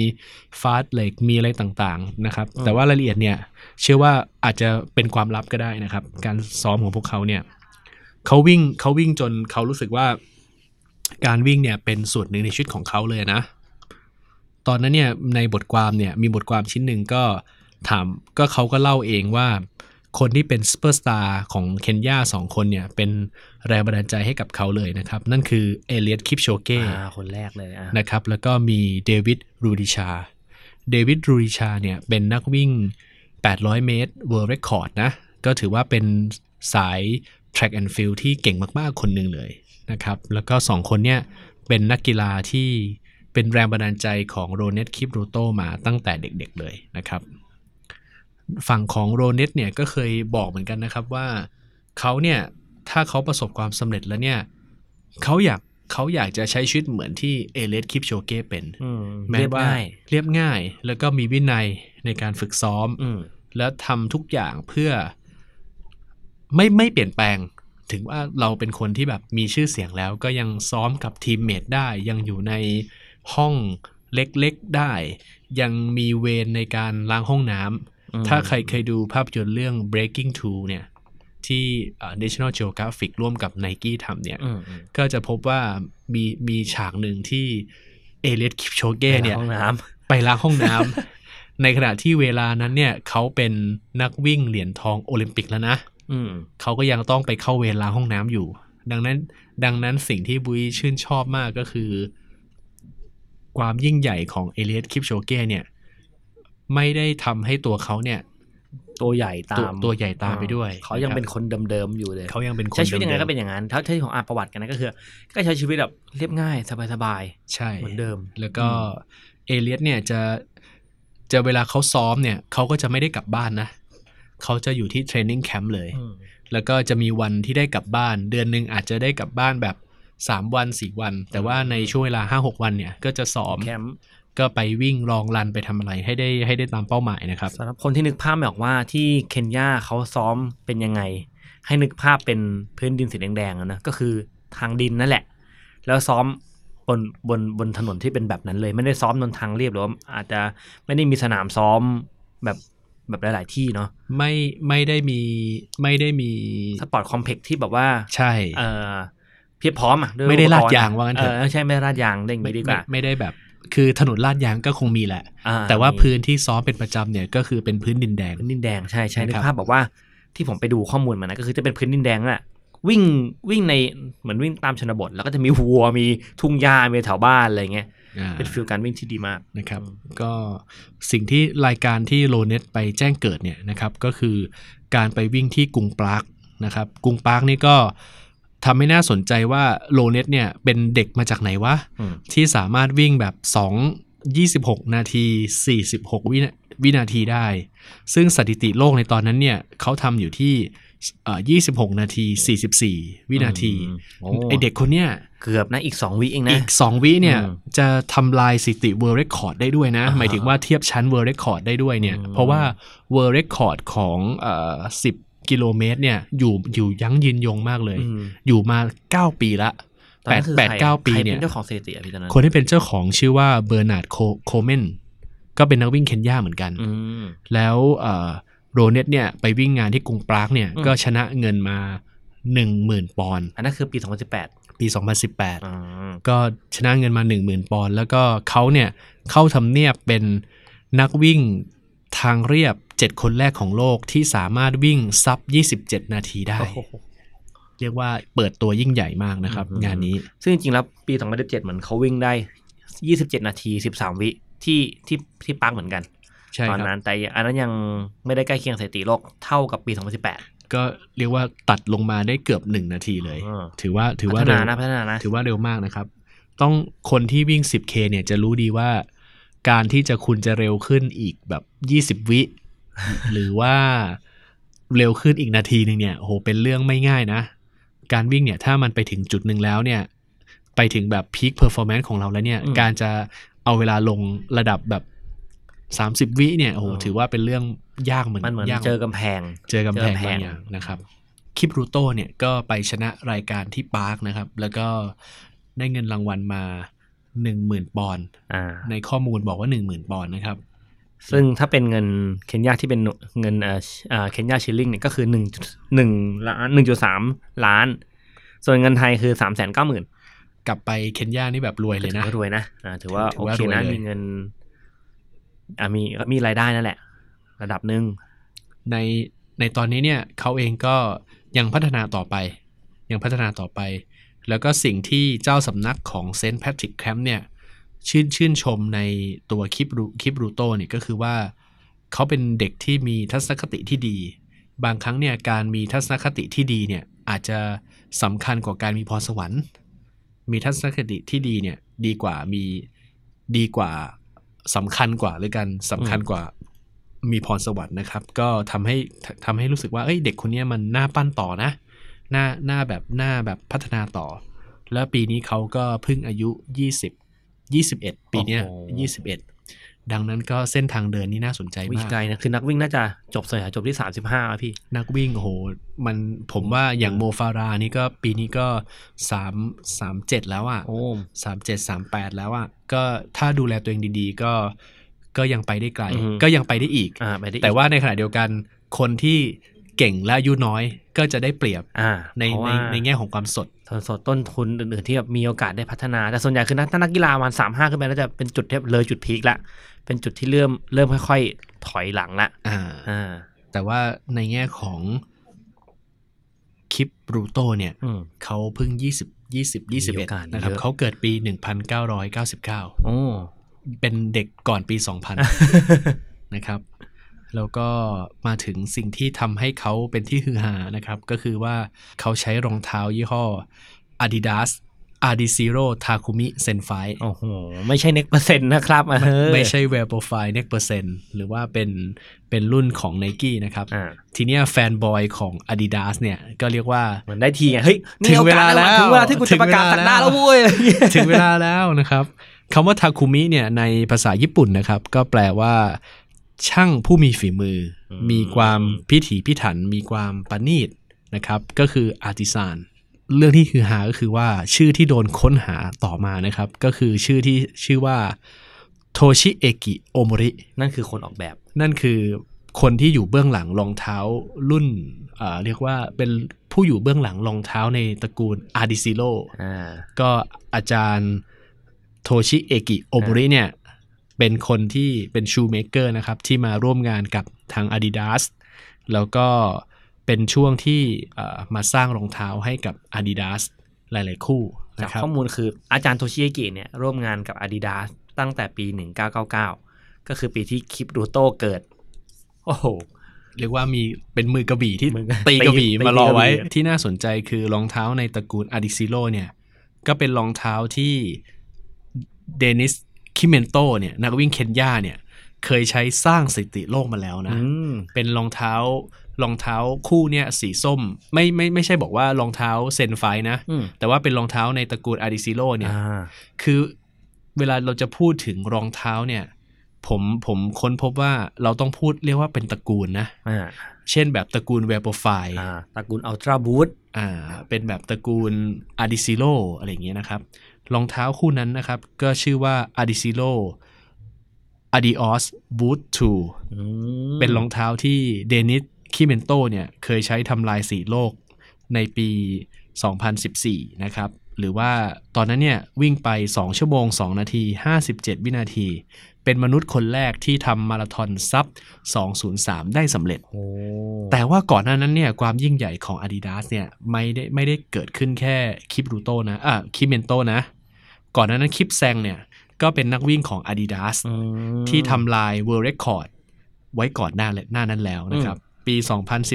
[SPEAKER 3] fartlek มีอะไรต่างๆนะครับ
[SPEAKER 2] อืม
[SPEAKER 3] แต่ว่ารายละเอียดเนี่ยเชื่อว่าอาจจะเป็นความลับก็ได้นะครับ การซ้อมของพวกเขาเนี่ยเขาวิ่งเขาวิ่งจนเขารู้สึกว่าการวิ่งเนี่ยเป็นส่วนหนึ่งในชีวิตของเขาเลยนะ ตอนนั้นเนี่ยในบทความเนี่ยมีบทความชิ้นหนึ่งก็ถามก็เขาก็เล่าเองว่า คนที่เป็นซูเปอร์สตาร์ของเคนยาสองคนเนี่ย เป็นแรงบันดาลใจให้กับเขาเลยนะครับ นั่นคือเอเลียตคิปโชเก้
[SPEAKER 2] อ่าคนแรกเลยอ่า
[SPEAKER 3] นะครับ แล้วก็มีเดวิดรูดิชา เดวิดรูดิชาเนี่ยเป็นนักวิ่ง 800 เมตร World Record นะ ก็ถือว่าเป็นสาย Track and Field ที่เก่งมากๆ คนหนึ่งเลยนะครับ แล้วก็ 2 คนเนี่ยเป็นนักกีฬาที่เป็นแรงบันดาลใจของโรเนตคิปรูโตมาตั้งแต่เด็กๆเลยนะครับ ฝั่งของโรเนตเนี่ยก็เคยบอกเหมือนกันนะครับว่าเขาเนี่ยถ้าเขาประสบความสำเร็จแล้วเนี่ยเขาอยากเขาอยากจะใช้ชีวิตเหมือนที่เอเลสคิปโชเก้เป็น
[SPEAKER 2] อืม
[SPEAKER 3] แม้
[SPEAKER 2] เรียบ
[SPEAKER 3] ว่า
[SPEAKER 2] ง่าย
[SPEAKER 3] เรียบง่าย แล้วก็มีวินัยในการฝึกซ้อม
[SPEAKER 2] อืม
[SPEAKER 3] แล้วทำทุกอย่างเพื่อ ไม่ไม่เปลี่ยนแปลง ถึงว่าเราเป็นคนที่แบบมีชื่อเสียงแล้ว ก็ยังซ้อมกับทีมเมทได้ ยังอยู่ในห้องเล็กๆได้ ยังมีเวรในการล้างห้องน้ำ
[SPEAKER 2] อืม
[SPEAKER 3] ถ้าใครเคยดูภาพยนตร์เรื่อง breaking two เนี่ย ที่เอ่อ National Geographic ร่วมกับ Nike ทำเนี่ย
[SPEAKER 2] อืมอืม
[SPEAKER 3] ก็จะพบว่ามีมีฉากหนึ่งที่เอเลสคิปโชเก้เนี่ย
[SPEAKER 2] ห้องน้
[SPEAKER 3] ไปล้างห้องน้ำ ในขณะที่เวลานั้นเนี่ย เขาเป็นนักวิ่งเหรียญทองโอลิมปิกแล้วนะำ
[SPEAKER 2] อืม
[SPEAKER 3] เขาก็ยังต้องไปเข้าเวรล้างห้องน้ำอยู่ ดังนั้น ดังนั้นสิ่งที่บุยชื่นชอบมากก็คือ ความยิ่งใหญ่ของเอเลียสคิปโชเก้เนี่ย ไม่ได้ทำให้ตัวเขาเนี่ย
[SPEAKER 2] ตัวใหญ่ตา
[SPEAKER 3] ตัว
[SPEAKER 2] ม
[SPEAKER 3] ตัวใหญ่ตามไปด้วย
[SPEAKER 2] เขายังะ
[SPEAKER 3] รับ
[SPEAKER 2] เป็นคนเดิมๆอยู่เลย
[SPEAKER 3] เขายังเป็นคน
[SPEAKER 2] ใช้ชีวิตยังไง
[SPEAKER 3] ดิมๆ
[SPEAKER 2] ก็เป็นอย่างนั้นเท่าที่ลองอ่านประวัติกันนะก็คือ ก็ใช้ชีวิตแบบเรียบง่ายสบาย
[SPEAKER 3] ใช่
[SPEAKER 2] ๆเหมือนเดิม
[SPEAKER 3] แล้วก็เอเลียสเนี่ยจะจะเวลาเขาซ้อมเนี่ยเขาก็จะไม่ได้กลับบ้านนะเขาจะอยู่ที่ training camp เลย
[SPEAKER 2] อืม
[SPEAKER 3] แล้วก็จะมีวันที่ได้กลับบ้าน เดือนหนึ่งอาจจะได้กลับบ้านแบบ 3 วัน 4 วัน แต่ว่าในช่วงเวลา 5-6 วันเนี่ย ก็จะซ้อม
[SPEAKER 2] แคมป์
[SPEAKER 3] ก็ไปวิ่ง long run ไปทำอะไรให้ได้ให้ได้ตามเป้าหมายนะครับ
[SPEAKER 2] สำหรับคนที่นึกภาพไม่ออกว่าที่เคนยาเขาซ้อมเป็นยังไง ให้นึกภาพเป็นพื้นดินสีแดงๆอะนะก็คือทางดินนั่นแหละ แล้วซ้อมบนบนบนถนนที่เป็นแบบนั้นเลย ไม่ได้ซ้อมบนทางเรียบหรือว่าอาจจะไม่ได้มีสนามซ้อมแบบแบบหลาย ๆ ที่เนาะ
[SPEAKER 3] ไม่ไม่ได้มีไม่ได้มี
[SPEAKER 2] sport complex ที่แบบว่า
[SPEAKER 3] ใช่
[SPEAKER 2] เออเพียบพร้อมอะวย
[SPEAKER 3] ไม่ได้
[SPEAKER 2] อุปกรณ์
[SPEAKER 3] ลาดยางว่างั้นเถอะ
[SPEAKER 2] เออใช่ไม่ได้ลาดยางได้อย่าง
[SPEAKER 3] ไม่
[SPEAKER 2] นี้ดีกว่า
[SPEAKER 3] ไม่ไม่ได้แบบ คือถนนลาดยางก็คงมีแหละ
[SPEAKER 2] อ่
[SPEAKER 3] แต่ว่าพื้นที่ซ้อมเป็นประจำเนี่ยก็คือเป็นพื้นดินแดง
[SPEAKER 2] พื้นดินแดงใช่ใช่
[SPEAKER 3] นะ
[SPEAKER 2] นึ
[SPEAKER 3] ครับ
[SPEAKER 2] กภาพบอกว่าที่ผมไปดูข้อมูลมานะก็คือจะเป็นพื้นดินแดงนั่นแหละวิ่งวิ่งในเหมือนวิ่งตามชนบท แล้วก็จะมีวัวมีทุ่งหญ้ามีแถวบ้านอะไรเงี้ย
[SPEAKER 3] อ่า
[SPEAKER 2] เป็นฟิลการวิ่งที่ดีมาก
[SPEAKER 3] นะครับ
[SPEAKER 2] อืม
[SPEAKER 3] ก็สิ่งที่รายการที่โลเน็ตไปแจ้งเกิดเนี่ยนะครับก็คือการไปวิ่งที่กรุงปรากนะครับกรุงปรากนี่ก็ ทำให้น่าสนใจว่าโลเน็ตเนี่ยเป็นเด็กมาจากไหนวะ
[SPEAKER 2] อืม
[SPEAKER 3] ที่สามารถวิ่งแบบ 2 26 นาที 46 วินาวินาทีได้ ซึ่งสถิติโลกในตอนนั้นเนี่ยเขาทำอยู่ที่เอ่อ26 นาที 44 วินาที
[SPEAKER 2] อืมโอ้
[SPEAKER 3] ไอเด็กคนเนี้ย
[SPEAKER 2] เกือบนะอีก 2 วิเองนะ
[SPEAKER 3] อีก 2 วิเนี่ย
[SPEAKER 2] อืม
[SPEAKER 3] จะทำลายสถิติ World Record ได้ด้วยนะ
[SPEAKER 2] อ่าฮะ
[SPEAKER 3] หมายถึงว่าเทียบชั้น World Record ได้ด้วยเนี่ย
[SPEAKER 2] อืม
[SPEAKER 3] เพราะว่า World Record ของเอ่อ10 กิโลเมตรเนี่ยอยู่อยู่ยั้งยืนยงมากเลย
[SPEAKER 2] อืม
[SPEAKER 3] อยู่มา 9 ปีละ
[SPEAKER 2] ตอนนั้นคือ
[SPEAKER 3] 8
[SPEAKER 2] ใคร
[SPEAKER 3] 8 9ปี
[SPEAKER 2] ใคร
[SPEAKER 3] เนี่ย
[SPEAKER 2] เป็นเจ้าของสถิติอะพี่ตอนนั้น
[SPEAKER 3] คนที่เป็นเจ้าของชื่อว่าเบอร์นาร์ดโคเมนก็เป็นนักวิ่งเคนยาเหมือนกัน
[SPEAKER 2] อืม
[SPEAKER 3] แล้วโรเน็ตเนี่ยไปวิ่งงานที่กรุงปรากเนี่ย
[SPEAKER 2] อืม
[SPEAKER 3] ก็ชนะเงินมา10,000ปอนด์
[SPEAKER 2] อันนั้นคือปี2018
[SPEAKER 3] ปี 2018
[SPEAKER 2] อ่า
[SPEAKER 3] ก็ชนะเงินมา 10,000 ปอนด์แล้วก็เขาเนี่ยเข้าทำเนียบเป็นนักวิ่ง ทางเรียบ 7 คนแรกของโลกที่สามารถวิ่งซับ 27 นาทีได้
[SPEAKER 2] โอ้โห
[SPEAKER 3] เรียกว่าเปิดตัวยิ่งใหญ่มากนะครับ
[SPEAKER 2] อืม
[SPEAKER 3] งานนี้
[SPEAKER 2] ซึ่งจริงๆแล้วปี 2017 เหมือนเขาวิ่งได้ 27 นาที 13 วิที่ที่ที่ปาร์คเหมือนกัน
[SPEAKER 3] ใช่
[SPEAKER 2] ตอน
[SPEAKER 3] ครับ
[SPEAKER 2] นั้นแต่อันนั้นยังไม่ได้ใกล้เคียงสถิติโลกเท่ากับปี 2018
[SPEAKER 3] ก็เรียกว่าตัดลงมาได้เกือบ 1 นาทีเลย
[SPEAKER 2] อ่า
[SPEAKER 3] ถือว่าถือ
[SPEAKER 2] พั
[SPEAKER 3] ว่า
[SPEAKER 2] ฒ
[SPEAKER 3] เร็
[SPEAKER 2] นาวนะพัฒนานะ
[SPEAKER 3] ถือว่าเร็วมากนะครับ ต้องคนที่วิ่ง 10K เนี่ยจะรู้ดีว่า การที่จะคุณจะเร็วขึ้นอีกแบบ20วิ หรือว่าเร็วขึ้นอีกนาทีหนึ่งเนี่ยโอ้โหเป็นเรื่องไม่ง่ายนะ การวิ่งเนี่ยถ้ามันไปถึงจุดหนึ่งแล้วเนี่ย ไปถึงแบบ peak performance ของเราแล้วเนี่ย
[SPEAKER 2] อืม
[SPEAKER 3] การจะเอาเวลาลงระดับแบบ30วิเนี่ยโอ้โห
[SPEAKER 2] อืม
[SPEAKER 3] ถือว่าเป็นเรื่องยากเหมือน
[SPEAKER 2] มันเหมือน
[SPEAKER 3] ยาก
[SPEAKER 2] เจอกำแพง
[SPEAKER 3] เจอกำแพง
[SPEAKER 2] เจอกำแพง
[SPEAKER 3] บางอย่างนะครับคิปรูโตเนี่ยก็ไปชนะรายการที่ปรากนะครับ แล้วก็ได้เงินรางวัลมา 10,000ปอนด์
[SPEAKER 2] อ่า
[SPEAKER 3] ในข้อมูลบอกว่า10,000ปอนด์นะครับ
[SPEAKER 2] ซึ่งถ้าเป็นเงินเคนยาที่เป็นเงินเอ่อเอ่อเคนยาชิลลิงเนี่ยก็คือหนึ่งหนึ่งล้านหนึ่งจุดสามล้าน ส่วนเงินไทยคือสามแสนเก้าหมื่น
[SPEAKER 3] กลับไปเคนยานี่แบบรวยเลย
[SPEAKER 2] ถื
[SPEAKER 3] นะ
[SPEAKER 2] อว่ารวยนะอ่าถือว่า
[SPEAKER 3] ถื
[SPEAKER 2] โอ
[SPEAKER 3] อว่า
[SPEAKER 2] เค
[SPEAKER 3] รวย
[SPEAKER 2] นะ
[SPEAKER 3] เลย
[SPEAKER 2] มีเงินอ่ามีมีรายได้นั่นแหละ ระดับหนึ่ง
[SPEAKER 3] ในในตอนนี้เนี่ยเขาเองก็ยังพัฒนาต่อไป ยังพัฒนาต่อไป แล้วก็สิ่งที่เจ้าสำนักของเซนต์แพทริกแคมป์เนี่ยชื่นชื่นชมในตัวคลิปรูคิปรูโตเนี่ยก็คือว่าเขาเป็นเด็กที่มีทัศนคติที่ดี บางครั้งเนี่ยการมีทัศนคติที่ดีเนี่ยอาจจะสำคัญกว่าการมีพรสวรรค์ มีทัศนคติที่ดีเนี่ยดีกว่ามีดีกว่าสำคัญกว่าหรือกันสำคัญกว่ามีพรสวรรค์นะครับ ก็ทำให้ทำให้รู้สึกว่าเอ้ยเด็กคนนี้มันน่าปั้นต่อนะ หน้าหน้าแบบหน้าแบบพัฒนาต่อ แล้วปีนี้เขาก็เพิ่งอายุ 20 21 ปีเนี้ย
[SPEAKER 2] โอ้โห
[SPEAKER 3] 21 ดังนั้นก็เส้นทางเดินนี่น่าสนใจ
[SPEAKER 2] วิ่ง
[SPEAKER 3] มาก
[SPEAKER 2] ไกลนะคือนักวิ่งน่าจะจบส่วนใหญ่จบที่สามสิบห้าพี่
[SPEAKER 3] นักวิ่งโอ้โหมันผมว่าอย่างโมฟารานี่ก็ปีนี้ก็สามสามเจ็ดแล้วอะ่ะ
[SPEAKER 2] โอ้
[SPEAKER 3] สามเจ็ดสามแปดแล้วอะ่ะก็ถ้าดูแลตัวเองดี ๆ ก็ก็ยังไปได้ไกล
[SPEAKER 2] อือฮึ
[SPEAKER 3] ก็ยังไปได้อีก
[SPEAKER 2] อ่าไปได้อีก
[SPEAKER 3] แต่ว่าในขณะเดียวกันคนที่ เก่งและอายุน้อยก็จะได้เปรียบ
[SPEAKER 2] อ่า
[SPEAKER 3] ใน
[SPEAKER 2] เพราะ
[SPEAKER 3] ใน
[SPEAKER 2] ว่า
[SPEAKER 3] ในแง่ของความสด
[SPEAKER 2] ส่วนสดต้นทุนอื่นๆที่แบบมีโอกาสได้พัฒนา แต่ส่วนใหญ่คือนักถ้านักกีฬามันสามห้าขึ้นไปแล้วจะเป็นจุดที่เลยจุดพีคละเป็นจุดที่เริ่มเริ่มค่อยๆ ถอยหลังละ
[SPEAKER 3] อ่า
[SPEAKER 2] อ่า
[SPEAKER 3] แต่ว่าในแง่ของคลิปรูโตเนี่ย
[SPEAKER 2] อืม
[SPEAKER 3] เขาเพิ่ง20 20
[SPEAKER 2] มีโอกาส
[SPEAKER 3] 21นะครับ
[SPEAKER 2] เยอะ
[SPEAKER 3] เขาเกิดปี1999
[SPEAKER 2] โอ้
[SPEAKER 3] เป็นเด็กก่อนปี2000นะครับ แล้วก็มาถึงสิ่งที่ทำให้เขาเป็นที่ฮือฮานะครับ ก็คือว่าเขาใช้รองเท้ายี่ห้อ Adidas Adizero Takumi Senfai
[SPEAKER 2] โอ้โห ไม่ใช่เน็กเปอร์เซ็นต์นะครับเออ
[SPEAKER 3] ไม่ใช่ Wear Profile Next Percent หรือว่าเป็นเป็นรุ่นของ Nike นะครับ
[SPEAKER 2] อ่า
[SPEAKER 3] ทีเนี้ยแฟนบอยของ Adidas เนี่ยก็เรียกว่า
[SPEAKER 2] เหมือนได้ทีไงเฮ้ยนี่
[SPEAKER 3] ถึงเวลา
[SPEAKER 2] โอกส
[SPEAKER 3] แล้ว
[SPEAKER 2] ถึงเวลาที่กูจะประกาศ
[SPEAKER 3] ถึ
[SPEAKER 2] สั
[SPEAKER 3] ง
[SPEAKER 2] ก
[SPEAKER 3] เวลา
[SPEAKER 2] ดาแล้วเว้ย
[SPEAKER 3] ถึงเวลาแล้วนะครับคำว่าทาคุมิเนี่ยในภาษาญี่ปุ่นนะครับ ก็แปลว่า ช่างผู้มีฝีมืออ
[SPEAKER 2] ม
[SPEAKER 3] มีความพิถีพิถัน มีความประณีตนะครับ ก็คืออาร์ติซานเรื่องที่คือหาก็คือว่าชื่อที่โดนค้นหาต่อมานะครับ ก็คือชื่อที่ชื่อว่าโทชิเอกิโอมริ
[SPEAKER 2] นั่นคือคนออกแบบ
[SPEAKER 3] นั่นคือคนที่อยู่เบื้องหลังรองเท้ารุ่นเอ่อเรียกว่าเป็นผู้อยู่เบื้องหลังรองเท้าในตระกูลอาร์ดิซิโอ่าก็อาจารย์โทชิอากิโอโมริเนี่ย เป็นคนที่เป็น shoemaker นะครับ ที่มาร่วมงานกับทาง Adidas แล้วก็เป็นช่วงที่เอ่อมาสร้างรองเท้าให้กับ Adidas หลาย ๆ คู่
[SPEAKER 2] จาก
[SPEAKER 3] นะครับ
[SPEAKER 2] ข้อมูลคืออาจารย์โทชิอากิเนี่ยร่วมงานกับ Adidas ตั้งแต่ปี 1999 ก็คือปีที่คลิปรูโต้เกิด โอ้โห
[SPEAKER 3] เรียกว่ามีเป็นมือกระบี่ที่
[SPEAKER 2] มือ
[SPEAKER 3] ตีกระบี่
[SPEAKER 2] ตี
[SPEAKER 3] มารอไว้
[SPEAKER 2] ตีกระบี่
[SPEAKER 3] ที่น่าสนใจคือรองเท้าในตระกูล Adizero เนี่ย ก็เป็นรองเท้าที่เดนิส คิเมนโตเนี่ยนักวิ่งเคนยาเนี่ยเคยใช้สร้างสถิติโลกมาแล้วนะ
[SPEAKER 2] อืม
[SPEAKER 3] เป็นรองเท้ารองเท้าคู่เนี่ยสีส้ม ไม่ไม่ไม่ใช่บอกว่ารองเท้า Sen Five นะ
[SPEAKER 2] อืม
[SPEAKER 3] แต่ว่าเป็นรองเท้าในตระกูล Adizero เนี่ย
[SPEAKER 2] อ่า
[SPEAKER 3] คือเวลาเราจะพูดถึงรองเท้าเนี่ย ผมผมค้นพบว่าเราต้องพูดเรียกว่าเป็นตระกูลนะ
[SPEAKER 2] อ่า
[SPEAKER 3] เช่นแบบตระกูล Vaporfly
[SPEAKER 2] อ่าตระกูล Ultraboost
[SPEAKER 3] อ่าเป็นแบบตระกูล Adizero อะไรอย่างเงี้ยนะครับ รองเท้าคู่นั้นนะครับ ก็ชื่อว่าอาดิซิโล Adios Boot 2เป็นรองเท้าที่เดนิสคิเมนโตเนี่ยเคยใช้ทำลายสถิติโลกในปี 2014 นะครับ หรือว่าตอนนั้นเนี่ยวิ่งไป 2 ชั่วโมง 2 นาที 57 วินาที เป็นมนุษย์คนแรกที่ทำมาราธอนซับ 203 ได้สำเร็จ
[SPEAKER 2] โอ้
[SPEAKER 3] แต่ว่าก่อนหน้านั้นเนี่ยความยิ่งใหญ่ของ Adidas เนี่ยไม่ได้ไม่ได้เกิดขึ้นแค่คลิปรูโตนะอะคลิปเมนโตนะ ก่อนหน้านั้นคลิปแซงเนี่ย ก็เป็นนักวิ่งของ Adidas
[SPEAKER 2] อืม
[SPEAKER 3] ที่ทำลาย World Record ไว้ก่อนหน้าเลยหน้านั้นแล้วนะครับ ปี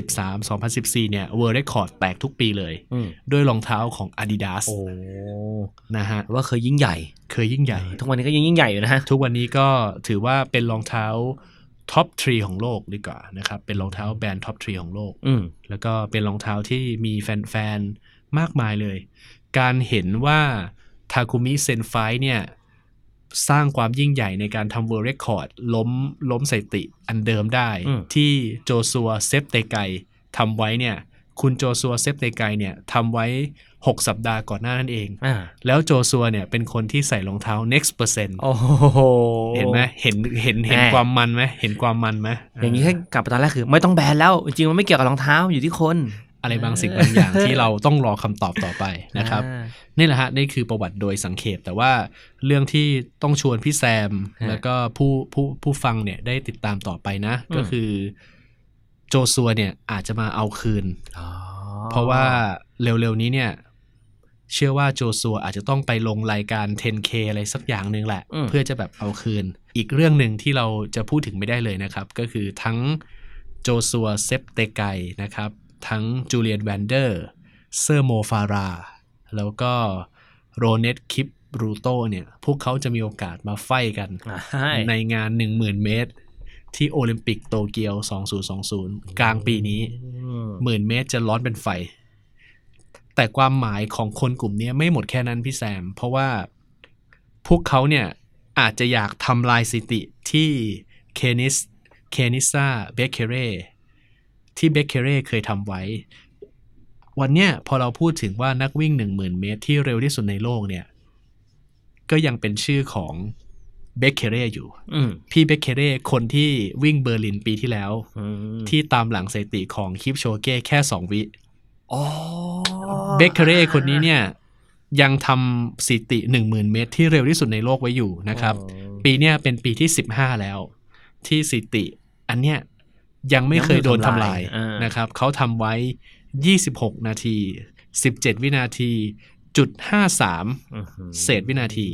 [SPEAKER 3] 2013 2014 เนี่ย World Record แตกทุกปีเลย
[SPEAKER 2] อืม
[SPEAKER 3] ด้วยรองเท้าของ Adidas
[SPEAKER 2] โอ้
[SPEAKER 3] นะฮะ
[SPEAKER 2] ว่าเคยยิ่งใหญ่
[SPEAKER 3] เคยยิ่งใหญ่
[SPEAKER 2] ทุกวันนี้ก็ยังยิ่งใหญ่อยู่นะฮะ
[SPEAKER 3] ทุกวันนี้ก็ถือว่าเป็นรองเท้า top three ของโลกดีกว่านะครับ เป็นรองเท้าแบรนด์ top three ของโลก
[SPEAKER 2] อืม
[SPEAKER 3] แล้วก็เป็นรองเท้าที่มีแฟนๆ มากมายเลย การเห็นว่า Takumi Sen Five เนี่ยสร้างความยิ่งใหญ่ในการทำ World Record ล้มล้มสถิติอันเดิมได้
[SPEAKER 2] อืม
[SPEAKER 3] ที่โจซัวเซฟเตไกทำไว้เนี่ย คุณโจซัวเซฟเตไกเนี่ยทำไว้ 6 สัปดาห์ก่อนหน้านั่นเอง
[SPEAKER 2] อ่า
[SPEAKER 3] แล้วโจซัวเนี่ยเป็นคนที่ใส่รองเท้า next percent
[SPEAKER 2] โอ้โห
[SPEAKER 3] เห็นไหมเห็นเห็นเห็น
[SPEAKER 2] แหม่
[SPEAKER 3] ความมันไหมเห็นความมันไหม
[SPEAKER 2] อย่างนี้ให้กลับไปตอนแรกคือ ไม่ต้องแบนแล้ว จริงๆมันไม่เกี่ยวกับรองเท้าอยู่ที่คน
[SPEAKER 3] อะไรบางสิ่งบางอย่างที่เราต้องรอคำตอบต่อไปนะครับ
[SPEAKER 2] อ่า
[SPEAKER 3] นี่แหละฮะนี่คือประวัติโดยสังเขปแต่ว่าเรื่องที่ต้องชวนพี่แซม
[SPEAKER 2] ฮะ
[SPEAKER 3] แล้วก็ผู้ผู้ผู้ฟังเนี่ยได้ติดตามต่อไปนะ
[SPEAKER 2] อืม
[SPEAKER 3] ก็คือโจซัวเนี่ยอาจจะมาเอาคืน
[SPEAKER 2] อ๋อ
[SPEAKER 3] เพราะว่าเร็วๆนี้เนี่ย เชื่อว่าโจซัวอาจจะต้องไปลงรายการ 10K อะไรสักอย่างหนึ่งแหละ เพื่อจะแบบเอาคืน อีกเรื่องหนึ่งที่เราจะพูดถึงไม่ได้เลยนะครับ ก็คือทั้งโจซัวเซฟเตไกนะครับ ทั้งจูเลียนแวนเดอร์เซอร์โมฟารา แล้วก็โรเนตคิปรูโตเนี่ย พวกเขาจะมีโอกาสมาไฟกัน
[SPEAKER 2] อ่าใช่
[SPEAKER 3] ในงาน 10,000 เมตร ที่โอลิมปิกโตเกียว 2020 กลางปีนี้
[SPEAKER 2] อืม
[SPEAKER 3] หมื่นเมตรจะร้อนเป็นไฟ แต่ความหมายของคนกลุ่มนี้ไม่หมดแค่นั้นพี่แซม เพราะว่าพวกเขาเนี่ย อาจจะอยากทำลายสถิติที่เคนิสเคนิซาเบคเคเร ที่เบคเคเรเคยทำไว้ วันเนี้ยพอเราพูดถึงว่านักวิ่ง 10,000 เมตร ที่เร็วที่สุดในโลกเนี่ย ก็ยังเป็นชื่อของเบคเคเรอยู่
[SPEAKER 2] อืม
[SPEAKER 3] พี่เบคเคเรคนที่วิ่งเบอร์ลินปีที่แล้ว
[SPEAKER 2] อืม
[SPEAKER 3] ที่ตามหลังสถิติของคิปโชเก้แค่2วิ
[SPEAKER 2] อ๋อ
[SPEAKER 3] เบคเคเรคนนี้เนี่ย ยังทำสถิติ 10,000 เมตร ที่เร็วที่สุดในโลกไว้อยู่นะครับ ปีเนี้ยเป็นปีที่ 15 แล้ว ที่สถิติ อันเนี้ย ยังไม่เคยโดนทำลาย
[SPEAKER 2] อ่า
[SPEAKER 3] นะครับเขาทำไว้ 26 นาที 17 วินาทีจุด53
[SPEAKER 2] อื้อหือ
[SPEAKER 3] เศษวินาที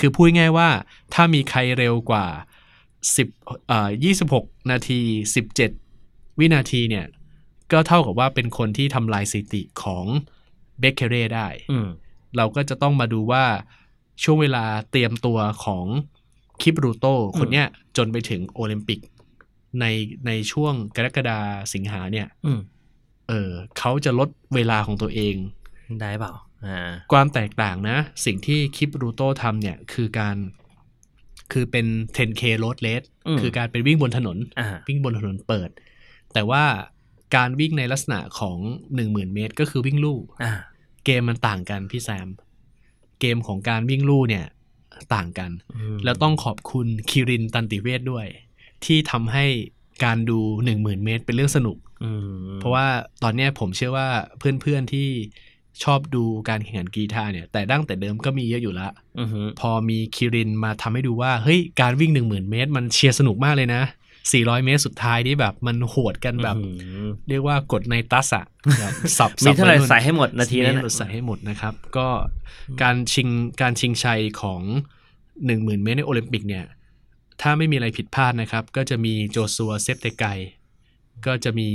[SPEAKER 3] คือพูดง่ายๆว่าถ้ามีใครเร็วกว่า10เอ่อ26นาที17วินาทีเนี่ย ก็เท่ากับว่าเป็นคนที่ทำลายสถิติของเบคเคเรได้
[SPEAKER 2] อืม
[SPEAKER 3] เราก็จะต้องมาดูว่าช่วงเวลาเตรียมตัวของคิปรูโตคนเนี้ยจนไปถึงโอลิมปิก ในในช่วงกรกฎาสิงหาเนี่ย
[SPEAKER 2] อืม
[SPEAKER 3] เออเขาจะลดเวลาของตัวเอง
[SPEAKER 2] ได้เปล่าอ่า
[SPEAKER 3] ความแตกต่างนะ สิ่งที่คิปรูโตทำเนี่ยคือการคือเป็น 10K road race
[SPEAKER 2] อืม
[SPEAKER 3] คือการเป็นวิ่งบนถนน
[SPEAKER 2] อ่า
[SPEAKER 3] วิ่งบนถนนเปิด แต่ว่าการวิ่งในลักษณะของ 10,000 เมตร ก็คือวิ่งลู่
[SPEAKER 2] อ่า
[SPEAKER 3] เกมมันต่างกันพี่แซม เกมของการวิ่งลู่เนี่ยต่างกัน
[SPEAKER 2] ม
[SPEAKER 3] แล้วต้องขอบคุณคิรินตันติเวทด้วย ที่ทำให้การดู10,000เมตรเป็นเรื่องสนุก
[SPEAKER 2] อืม
[SPEAKER 3] เพราะว่าตอนเนี้ยผมเชื่อว่าเพื่อนๆที่ชอบดูการแข่งขันกีฬาเนี่ย แต่ดั้งแต่เดิมก็มีเยอะอยู่ละ
[SPEAKER 2] อือหือ
[SPEAKER 3] พอมีคิรินมาทำให้ดูว่าเฮ้ยการวิ่ง10,000เมตร มันเชียร์สนุกมากเลยนะ 400 เมตรสุดท้ายนี่แบบมันโหดกันแบบ
[SPEAKER 2] อื้อหือ
[SPEAKER 3] เรียกว่ากดในตัสอะแบบสับ
[SPEAKER 2] มีเท่าไหร่
[SPEAKER 3] สับ
[SPEAKER 2] ใส่ให้หมดนาทีนั้น
[SPEAKER 3] มี
[SPEAKER 2] น่ะ
[SPEAKER 3] เท่าไหร่ใส่ให้หมดนะครับ ก็การชิงการชิงชัยของ 10,000 เมตรในโอลิมปิกเนี่ย ถ้าไม่มีอะไรผิดพลาดนะครับ ก็จะมีโจซัวเซฟเตไกก็จะมี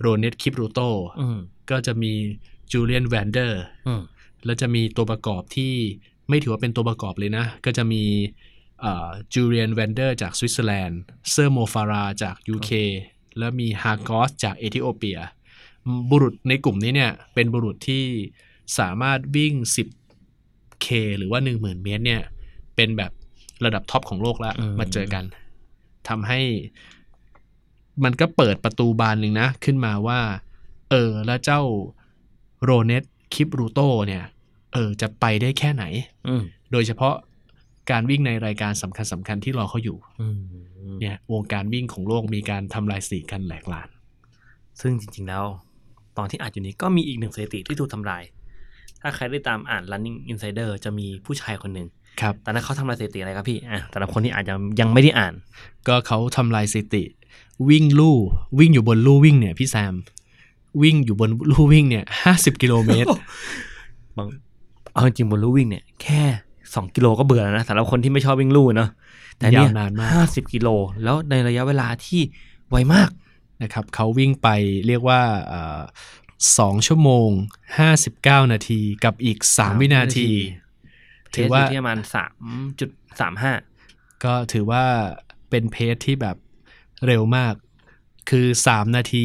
[SPEAKER 3] โรเนตคิปรูโต
[SPEAKER 2] อืม
[SPEAKER 3] ก็จะมีจูเลียนแวนเดอร์
[SPEAKER 2] อืม
[SPEAKER 3] แล้วจะมีตัวประกอบที่ไม่ถือว่าเป็นตัวประกอบเลยนะ ก็จะมีจูเลียนแวนเดอร์จากสวิตเซอร์แลนด์ เซอร์โมฟาราจาก UK แล้วมีฮากอสจากเอธิโอเปีย บุรุษในกลุ่มนี้เนี่ย เป็นบุรุษที่สามารถวิ่ง 10K หรือว่า 10,000 เมตรเนี่ย เป็นแบบ ระดับ top ของโลกแล้ว
[SPEAKER 2] อืม
[SPEAKER 3] มาเจอกันทำให้มันก็เปิดประตูบานหนึ่งนะ ขึ้นมาว่า เออ แล้วเจ้าโรเนตคิปรูโตเนี่ย เออ จะไปได้แค่ไหน
[SPEAKER 2] อืม
[SPEAKER 3] โดยเฉพาะการวิ่งในรายการสำคัญสำคัญที่รอเขาอยู่
[SPEAKER 2] อืม
[SPEAKER 3] เนี่ย วงการวิ่งของโลกมีการทำลายสถิติกันแหลกลาน
[SPEAKER 2] ซึ่งจริง ๆ แล้ว ตอนที่อ่านอยู่นี้ก็มีอีกหนึ่งสถิติที่ถูกทำลาย ถ้าใครได้ตามอ่าน Running Insider จะมีผู้ชายคนหนึ่ง
[SPEAKER 3] ครับ
[SPEAKER 2] ตอนนั้นเขาทำลายสถิติอะไรครับพี่อะสำหรับคนที่อาจจะยังไม่ได้อ่าน
[SPEAKER 3] ก็เขาทำลายสถิติ วิ่งลู่วิ่งอยู่บนลู่วิ่งเนี่ยพี่แซม วิ่งอยู่บนลู่วิ่งเนี่ยห้าสิบกิโลเมตร
[SPEAKER 2] บางเอาจริงๆบนลู่วิ่งเนี่ยแค่สองกิโลก็เบื่อแล้วนะสำหรับคนที่ไม่ชอบวิ่งลู่เนาะแต่เนี่ย
[SPEAKER 3] ยาวนานมาก
[SPEAKER 2] ห้าสิบกิโลแล้วในระยะเวลาที่ไวมาก
[SPEAKER 3] นะครับเขาวิ่งไปเรียกว่าสองชั่วโมงห้าสิบเก้านาทีกับอีกสามวินาที
[SPEAKER 2] เท
[SPEAKER 3] ถื
[SPEAKER 2] ส
[SPEAKER 3] อ
[SPEAKER 2] อ
[SPEAKER 3] ว่า
[SPEAKER 2] ยู่ที่ประมาณสามจุดสามห้า
[SPEAKER 3] ก็ถือว่าเป็นเพจที่แบบเร็วมาก คือ3นาที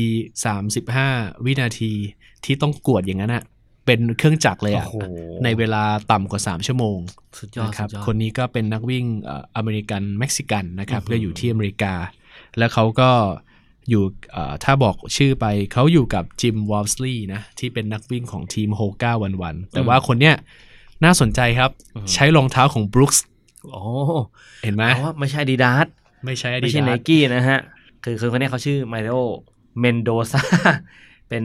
[SPEAKER 3] 35วินาทีที่ต้องกวดอย่างนั้นอะเป็นเครื่องจักรเลย
[SPEAKER 2] โอ้
[SPEAKER 3] อะ
[SPEAKER 2] โห
[SPEAKER 3] ในเวลาต่ำกว่า 3 ชั่วโมง
[SPEAKER 2] สุดยอด
[SPEAKER 3] นะครับ
[SPEAKER 2] สุดยอด
[SPEAKER 3] คนนี้ก็เป็นนักวิ่งเอ่ออเมริกันเม็กซิกันนะครับ
[SPEAKER 2] อือหือ
[SPEAKER 3] ก็อยู่ที่อเมริกา แล้วเขาก็อยู่เอ่อถ้าบอกชื่อไปเขาอยู่กับ Jim Walmsley นะ ที่เป็นนักวิ่งของทีม Hoka One One แต่ว่าคนเนี้ย น่าสนใจครับ ใช้รองเท้าของ Brooksู k ส์
[SPEAKER 2] โอ้
[SPEAKER 3] เห็นไหม
[SPEAKER 2] เพราะว่าไม่ใช่ดีดาส
[SPEAKER 3] ไม่ใช่
[SPEAKER 2] ไม่ใช่
[SPEAKER 3] Adidas
[SPEAKER 2] Nike นะฮะ คือคือคนนี้เขาชื่อ Mario Mendoza เป็น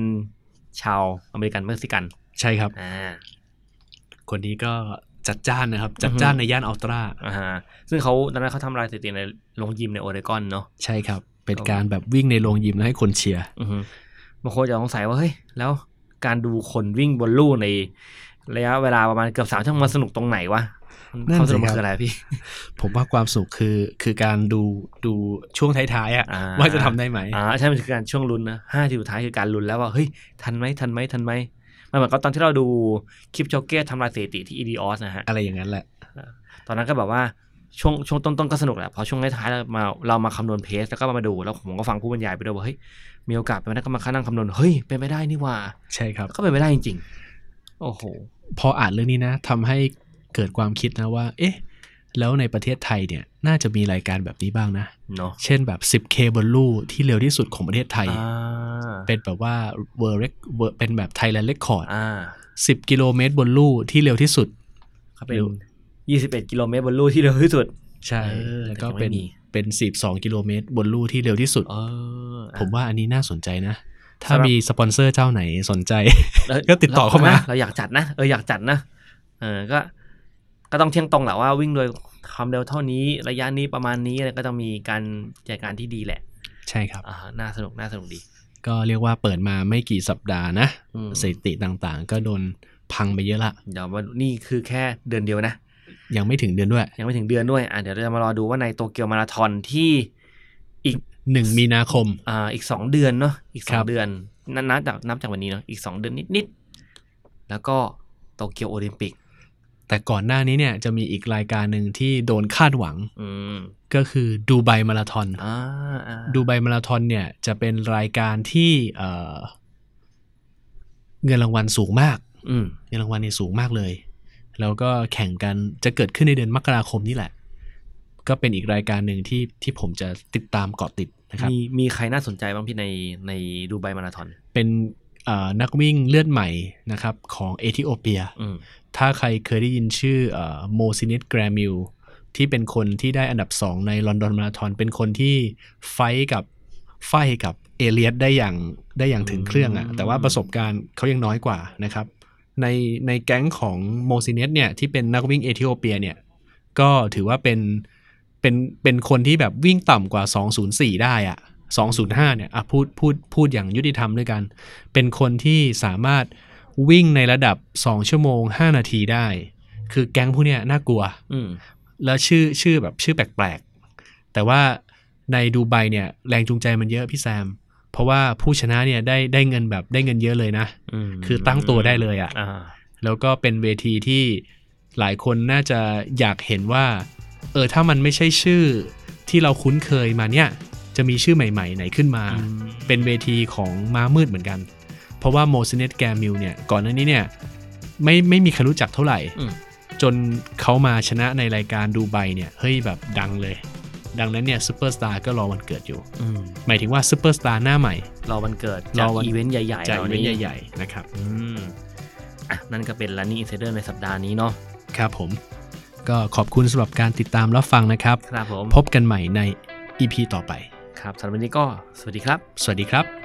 [SPEAKER 2] ชาวอเมริกันเม็กซิกัน
[SPEAKER 3] ใช่ครับ
[SPEAKER 2] อ่า
[SPEAKER 3] คนนี้ก็จัดจ้านนะครับ จัด
[SPEAKER 2] อือฮึ
[SPEAKER 3] จัดจ้านในย่าน ultra
[SPEAKER 2] อ่าฮะซึ่งเขาตอนนั้นเขาทำลายสถิติในโรงยิมในโอเรกอนเนาะ
[SPEAKER 3] ใช่ครับ เป็นการแบบวิ่งในโรงยิมแล้วให้คนเชียร์
[SPEAKER 2] อือฮึบางคนจะสงสัยว่าเฮ้ยแล้วการดูคนวิ่งบนลู่ใน ระยะเวลาประมาณเกือบสามชั่วโมงมันสนุกตรงไหนวะความสนุกมันคืออะไรพี่
[SPEAKER 3] ผมว่าความสุขคือคือการดูดูช่วงท้ายๆอะ
[SPEAKER 2] อ่า
[SPEAKER 3] ว่าจะทำได้ไหม
[SPEAKER 2] อ่าใช่มันคือการช่วงลุ้นนะห้าทีสุดท้ายคือการลุ้นแล้วว่าเฮ้ยทันไหมทันไหมทันไหมมันเหมือนกับตอนที่เราดูคลิปจ็อกเก้ทำลายสถิติที่อีดีออสนะฮะ
[SPEAKER 3] อะไรอย่างนั้นแหละ
[SPEAKER 2] ตอนนั้นก็แบบว่าช่วงช่วงต้นๆก็สนุกแหละพอช่วงท้ายๆเรามาเรามาคำนวณเพสแล้วก็มาดูแล้วผมก็ฟังผู้บรรยายไปด้วยว่าเฮ้ยมีโอกาสเป็นไปได้ก็มานั่งคำนวณเฮ้ยเป็นไปได้นี่หว่า
[SPEAKER 3] ใช่ครับ
[SPEAKER 2] ก็เป็นไปได้จริง ๆ โอ้โห
[SPEAKER 3] พออ่านเรื่องนี้นะทำให้เกิดความคิดนะว่า เอ๊ะ แล้วในประเทศไทยเนี่ย น่าจะมีรายการแบบนี้บ้างนะ
[SPEAKER 2] เนาะ
[SPEAKER 3] เช่นแบบ 10K บนลู่ที่เร็วที่สุดของประเทศไทย
[SPEAKER 2] อ่า
[SPEAKER 3] เป็นแบบว่า World Rec- World- เป็นแบบ Thailand Record
[SPEAKER 2] อ่า
[SPEAKER 3] 10กิโลเมตรบนลู่ที่เร็วที่สุด
[SPEAKER 2] เขาเป็น
[SPEAKER 3] เร็ว
[SPEAKER 2] ยี่สิบเอ็ดกิโลเมตรบนลู่ที่เร็วที่สุด
[SPEAKER 3] ใช่
[SPEAKER 2] เออ
[SPEAKER 3] แล้วก็
[SPEAKER 2] แต่ยังไม่
[SPEAKER 3] เป็น
[SPEAKER 2] มี
[SPEAKER 3] เป็น12กิโลเมตรบนลู่ที่เร็วที่สุด
[SPEAKER 2] เออ
[SPEAKER 3] ผมว่าอันนี้น่าสนใจนะ ถ้า
[SPEAKER 2] สำหรับ
[SPEAKER 3] มีสปอนเซอร์เจ้าไหนสนใจ
[SPEAKER 2] เอ้ย
[SPEAKER 3] ก็ติดต่อเข้ามา
[SPEAKER 2] รเราอยากจัดนะเอออยากจัดนะเออก็ ก็ต้องเที่ยงตรงแหละว่าวิ่งโดยความเร็วเท่านี้ระยะนี้ประมาณนี้อะไรก็ต้องมีการจัดการที่ดีแหละ
[SPEAKER 3] ใช่ครับ
[SPEAKER 2] อ่าน่าสนุกน่าสนุกดี
[SPEAKER 3] ก็เรียกว่าเปิดมาไม่กี่สัปดาห์นะ
[SPEAKER 2] อืม
[SPEAKER 3] สถิติต่างๆ ก็โดนพังไปเยอะละ
[SPEAKER 2] เดี๋ยวมานี่คือแค่เดือนเดียวนะ
[SPEAKER 3] ยังไม่ถึงเดือนด้วย
[SPEAKER 2] ยังไม่ถึงเดือนด้วยอะเดี๋ยวเราจะมารอดูว่าในโตเกียวมาราธอนที่ อีก
[SPEAKER 3] 1มีนาคม
[SPEAKER 2] อ่าอีกสองเดือนเนาะอีกส
[SPEAKER 3] ค
[SPEAKER 2] อ
[SPEAKER 3] รั
[SPEAKER 2] ง
[SPEAKER 3] บ
[SPEAKER 2] เดือนนับนับจากนับจากวันนี้เนาะอีกสองเดือนนิดๆแล้วก็โตเกียวโอลิมปิก
[SPEAKER 3] แต่ก่อนหน้านี้เนี่ยจะมีอีกรายการหนึ่งที่โดนคาดหวัง
[SPEAKER 2] อืม
[SPEAKER 3] ก็คือดูไบมาราธอน
[SPEAKER 2] อ่าอ่า
[SPEAKER 3] ดูไบมาราธอนเนี่ยจะเป็นรายการที่เอ่อเงินรางวัลสูงมาก
[SPEAKER 2] อืม
[SPEAKER 3] เงินรางวัลนี่สูงมากเลย แล้วก็แข่งกันจะเกิดขึ้นในเดือนมกราคมนี่แหละ ก็เป็นอีกรายการหนึ่งที่ที่ผมจะติดตามเกาะติดนะครับ
[SPEAKER 2] มีมีใครน่าสนใจบ้างพี่ในในดูไบมาราธอน
[SPEAKER 3] เป็นเอ่อนักวิ่งเลือดใหม่นะครับของเอธิโอเปีย
[SPEAKER 2] อืม
[SPEAKER 3] ถ้าใครเคยได้ยินชื่อ Mosinet Geremew ที่เป็นคนที่ได้อันดับ 2 ในลอนดอนมาราธอนเป็นคนที่ fight กับ fight กับ Eliud ได้อย่างได้อย่างถึงเครื่องอะแต่ว่าประสบการณ์เขายังน้อยกว่านะครับในในแก๊งของโมซิเนตเนี่ยที่เป็นนักวิ่งเอธิโอเปียเนี่ยก็ถือว่าเป็น เป็นเป็นคนที่แบบวิ่งต่ำกว่า 204 ได้อะ205 เนี่ยอะพูดพูดพูดอย่างยุติธรรมด้วยกัน เป็นคนที่สามารถวิ่งในระดับ 2 ชั่วโมง 5 นาทีได้ คือแก๊งพวกเนี้ยน่ากลัว
[SPEAKER 2] อืม
[SPEAKER 3] แล้วชื่อชื่อแบบชื่อแปลกๆ แต่ว่าในดูไบเนี่ยแรงจูงใจมันเยอะพี่แซม เพราะว่าผู้ชนะเนี่ยได้ได้เงินแบบได้เงินเยอะเลยนะ
[SPEAKER 2] อืม
[SPEAKER 3] คือตั้งตัวได้เลยอะ
[SPEAKER 2] อ่า
[SPEAKER 3] แล้วก็เป็นเวทีที่หลายคนน่าจะอยากเห็นว่า เออถ้ามันไม่ใช่ชื่อที่เราคุ้นเคยมาเนี่ยจะมีชื่อใหม่ๆ ไหนขึ้นมา
[SPEAKER 2] อืม
[SPEAKER 3] เป็นเวทีของม้ามืดเหมือนกัน เพราะว่า Mosinet Geremew เนี่ยก่อนหน้านี้เนี่ยไม่ไม่มีใครรู้จักเท่าไหร่
[SPEAKER 2] อืม
[SPEAKER 3] จนเขามาชนะในรายการดูไบเนี่ยเฮ้ยแบบดังเลย ดังนั้นเนี่ยซูเปอร์สตาร์ก็รอวันเกิดอยู่
[SPEAKER 2] อืม
[SPEAKER 3] หมายถึงว่าซูเปอร์สตาร์หน้าใหม่
[SPEAKER 2] รอวันเกิด
[SPEAKER 3] ร
[SPEAKER 2] จาก
[SPEAKER 3] อวัน
[SPEAKER 2] อีเวนต์ใหญ่ๆ
[SPEAKER 3] จาก
[SPEAKER 2] เหล่า
[SPEAKER 3] นี้นะครับ
[SPEAKER 2] อืมอะนั่นก็เป็น Running Insider ในสัปดาห์นี้เนาะ
[SPEAKER 3] ครับผม ก็ขอบคุณสำหรับการติดตามรับฟังนะครับ
[SPEAKER 2] ครับผม
[SPEAKER 3] พบกันใหม่ใน EP ต่อไป
[SPEAKER 2] ครับสำหรับวันนี้ก็สวัสดีครับ
[SPEAKER 3] สวัสดีครับ